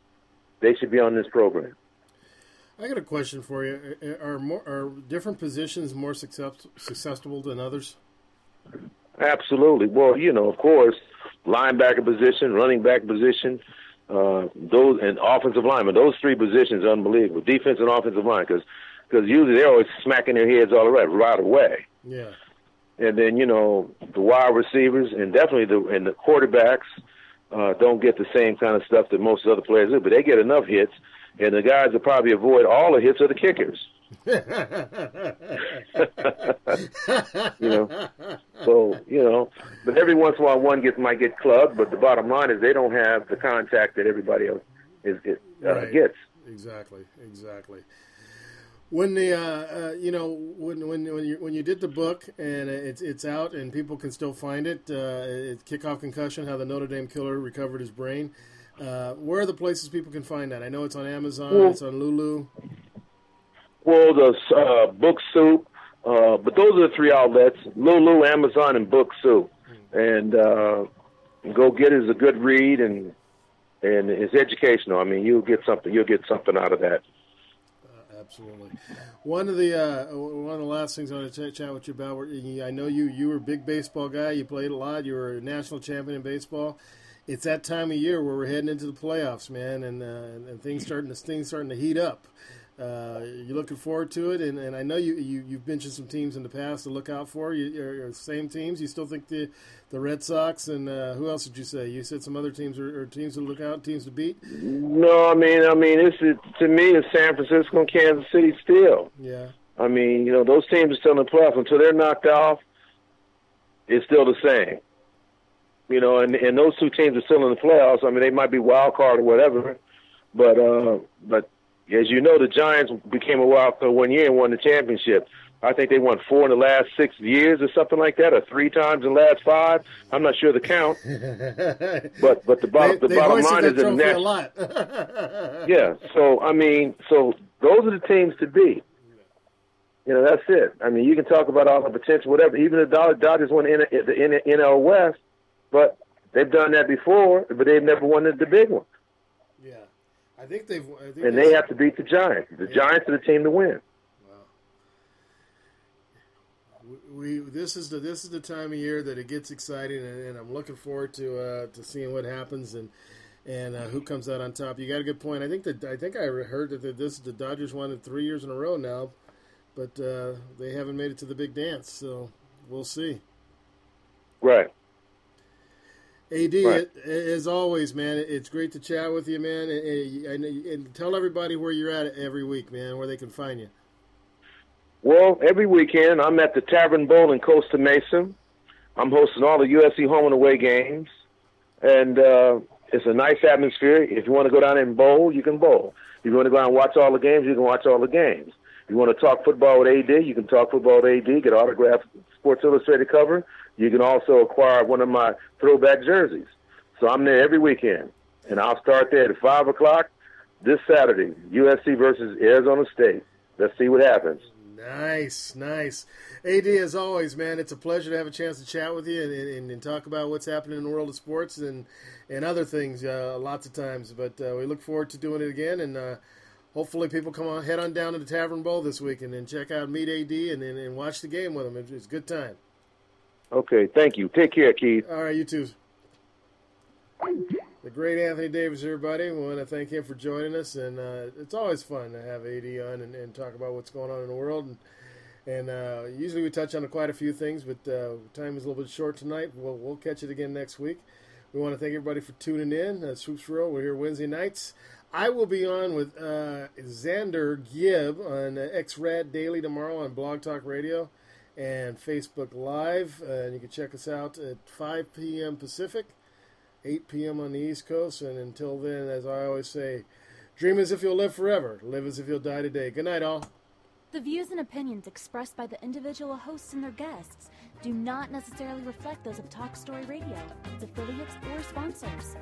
they should be on this program. I got a question for you. Are more are different positions more success, successful than others? Absolutely. Well, you know, of course, linebacker position, running back position, uh, those and offensive lineman. Those three positions are unbelievable. Defense and offensive line, because because usually they're always smacking their heads all right right away. Yeah. And then you know the wide receivers and definitely the and the quarterbacks uh, don't get the same kind of stuff that most other players do, but they get enough hits. And the guys that probably avoid all the hits of the kickers. you know, so you know, but every once in a while one gets might get clubbed. But the bottom line is they don't have the contact that everybody else is, is uh, Right. gets. Exactly, exactly. When the uh, uh, you know when when when you when you did the book and it's it's out and people can still find it, uh, it's kickoff concussion: how the Notre Dame killer recovered his brain. Uh, where are the places people can find that? I know it's on Amazon, Well- it's on Lulu. Well, the uh, Book Soup, uh, but those are the three outlets: Lulu, Amazon, and Book Soup. And uh, go get it as a good read, and and it's educational. I mean, you'll get something. You'll get something out of that. Absolutely. One of the uh, one of the last things I want to ch- chat with you about. I know you you were a big baseball guy. You played a lot. You were a national champion in baseball. It's that time of year where we're heading into the playoffs, man, and uh, and things starting to things starting to heat up. Uh, you're looking forward to it, and, and I know you, you you've mentioned some teams in the past to look out for. You, are same teams. You still think the the Red Sox and uh, who else did you say? You said some other teams are, are teams to look out, teams to beat. No, I mean, I mean, it's it, to me, it's San Francisco and Kansas City still. Yeah. I mean, you know, those teams are still in the playoffs until they're knocked off. It's still the same. You know, and and those two teams are still in the playoffs. I mean, they might be wild card or whatever, but uh, but as you know, the Giants became a wild card one year and won the championship. I think they won four in the last six years or something like that, or three times in the last five. I'm not sure the count, but but the bottom They- the they bottom line that is the trophy a lot. yeah. So I mean, so those are the teams to beat. You know, that's it. I mean, you can talk about all the potential, whatever. Even the Dodgers won in the NL West, but they've done that before, but they've never won the, the big one. Yeah, I think they've. I think And they have to beat the Giants. The Giants are the team to win. we this is the this is the time of year that it gets exciting, and, and I'm looking forward to uh, to seeing what happens and and uh, who comes out on top. You got a good point. I think that I think I heard that this the Dodgers won it three years in a row now, but uh, they haven't made it to the big dance. So we'll see. Right. Ad, Right. as always, man, it's great to chat with you, man, and, and, and tell everybody where you're at every week, man, where they can find you. Well, every weekend I'm at the Tavern Bowl in Costa Mesa. I'm hosting all the USC home and away games, and uh, it's a nice atmosphere. If you want to go down and bowl, you can bowl. If you want to go out and watch all the games, you can watch all the games. If you want to talk football with AD, you can talk football with AD. Get autographed Sports Illustrated cover. You can also acquire one of my throwback jerseys. So I'm there every weekend, and I'll start there at five o'clock this Saturday. USC versus Arizona State. Let's see what happens. Nice, nice. AD, as always, man, it's a pleasure to have a chance to chat with you and, and, and talk about what's happening in the world of sports and, and other things uh, lots of times. But uh, we look forward to doing it again. And uh, hopefully, people come on, head on down to the Tavern Bowl this week and check out Meet AD and, and, and watch the game with him. It's, it's a good time. Okay, thank you. Take care, Keith. All right, you too. The great Anthony Davis, everybody. We want to thank him for joining us, and uh, it's always fun to have AD on and, and talk about what's going on in the world. And, and uh, usually we touch on quite a few things, but uh, time is a little bit short tonight. We'll, we'll catch it again next week. We want to thank everybody for tuning in. Uh, Swoop's World, we're here Wednesday nights. I will be on with uh, Xander Gibb on uh, XRAD Daily tomorrow on Blog Talk Radio and Facebook Live. Uh, and you can check us out at 5 p.m. Pacific, 8 p.m. on the East Coast. And until then, as I always say, dream as if you'll live forever, live as if you'll die today. Good night, all. The views and opinions expressed by the individual hosts and their guests do not necessarily reflect those of Talk Story Radio, its affiliates, or sponsors.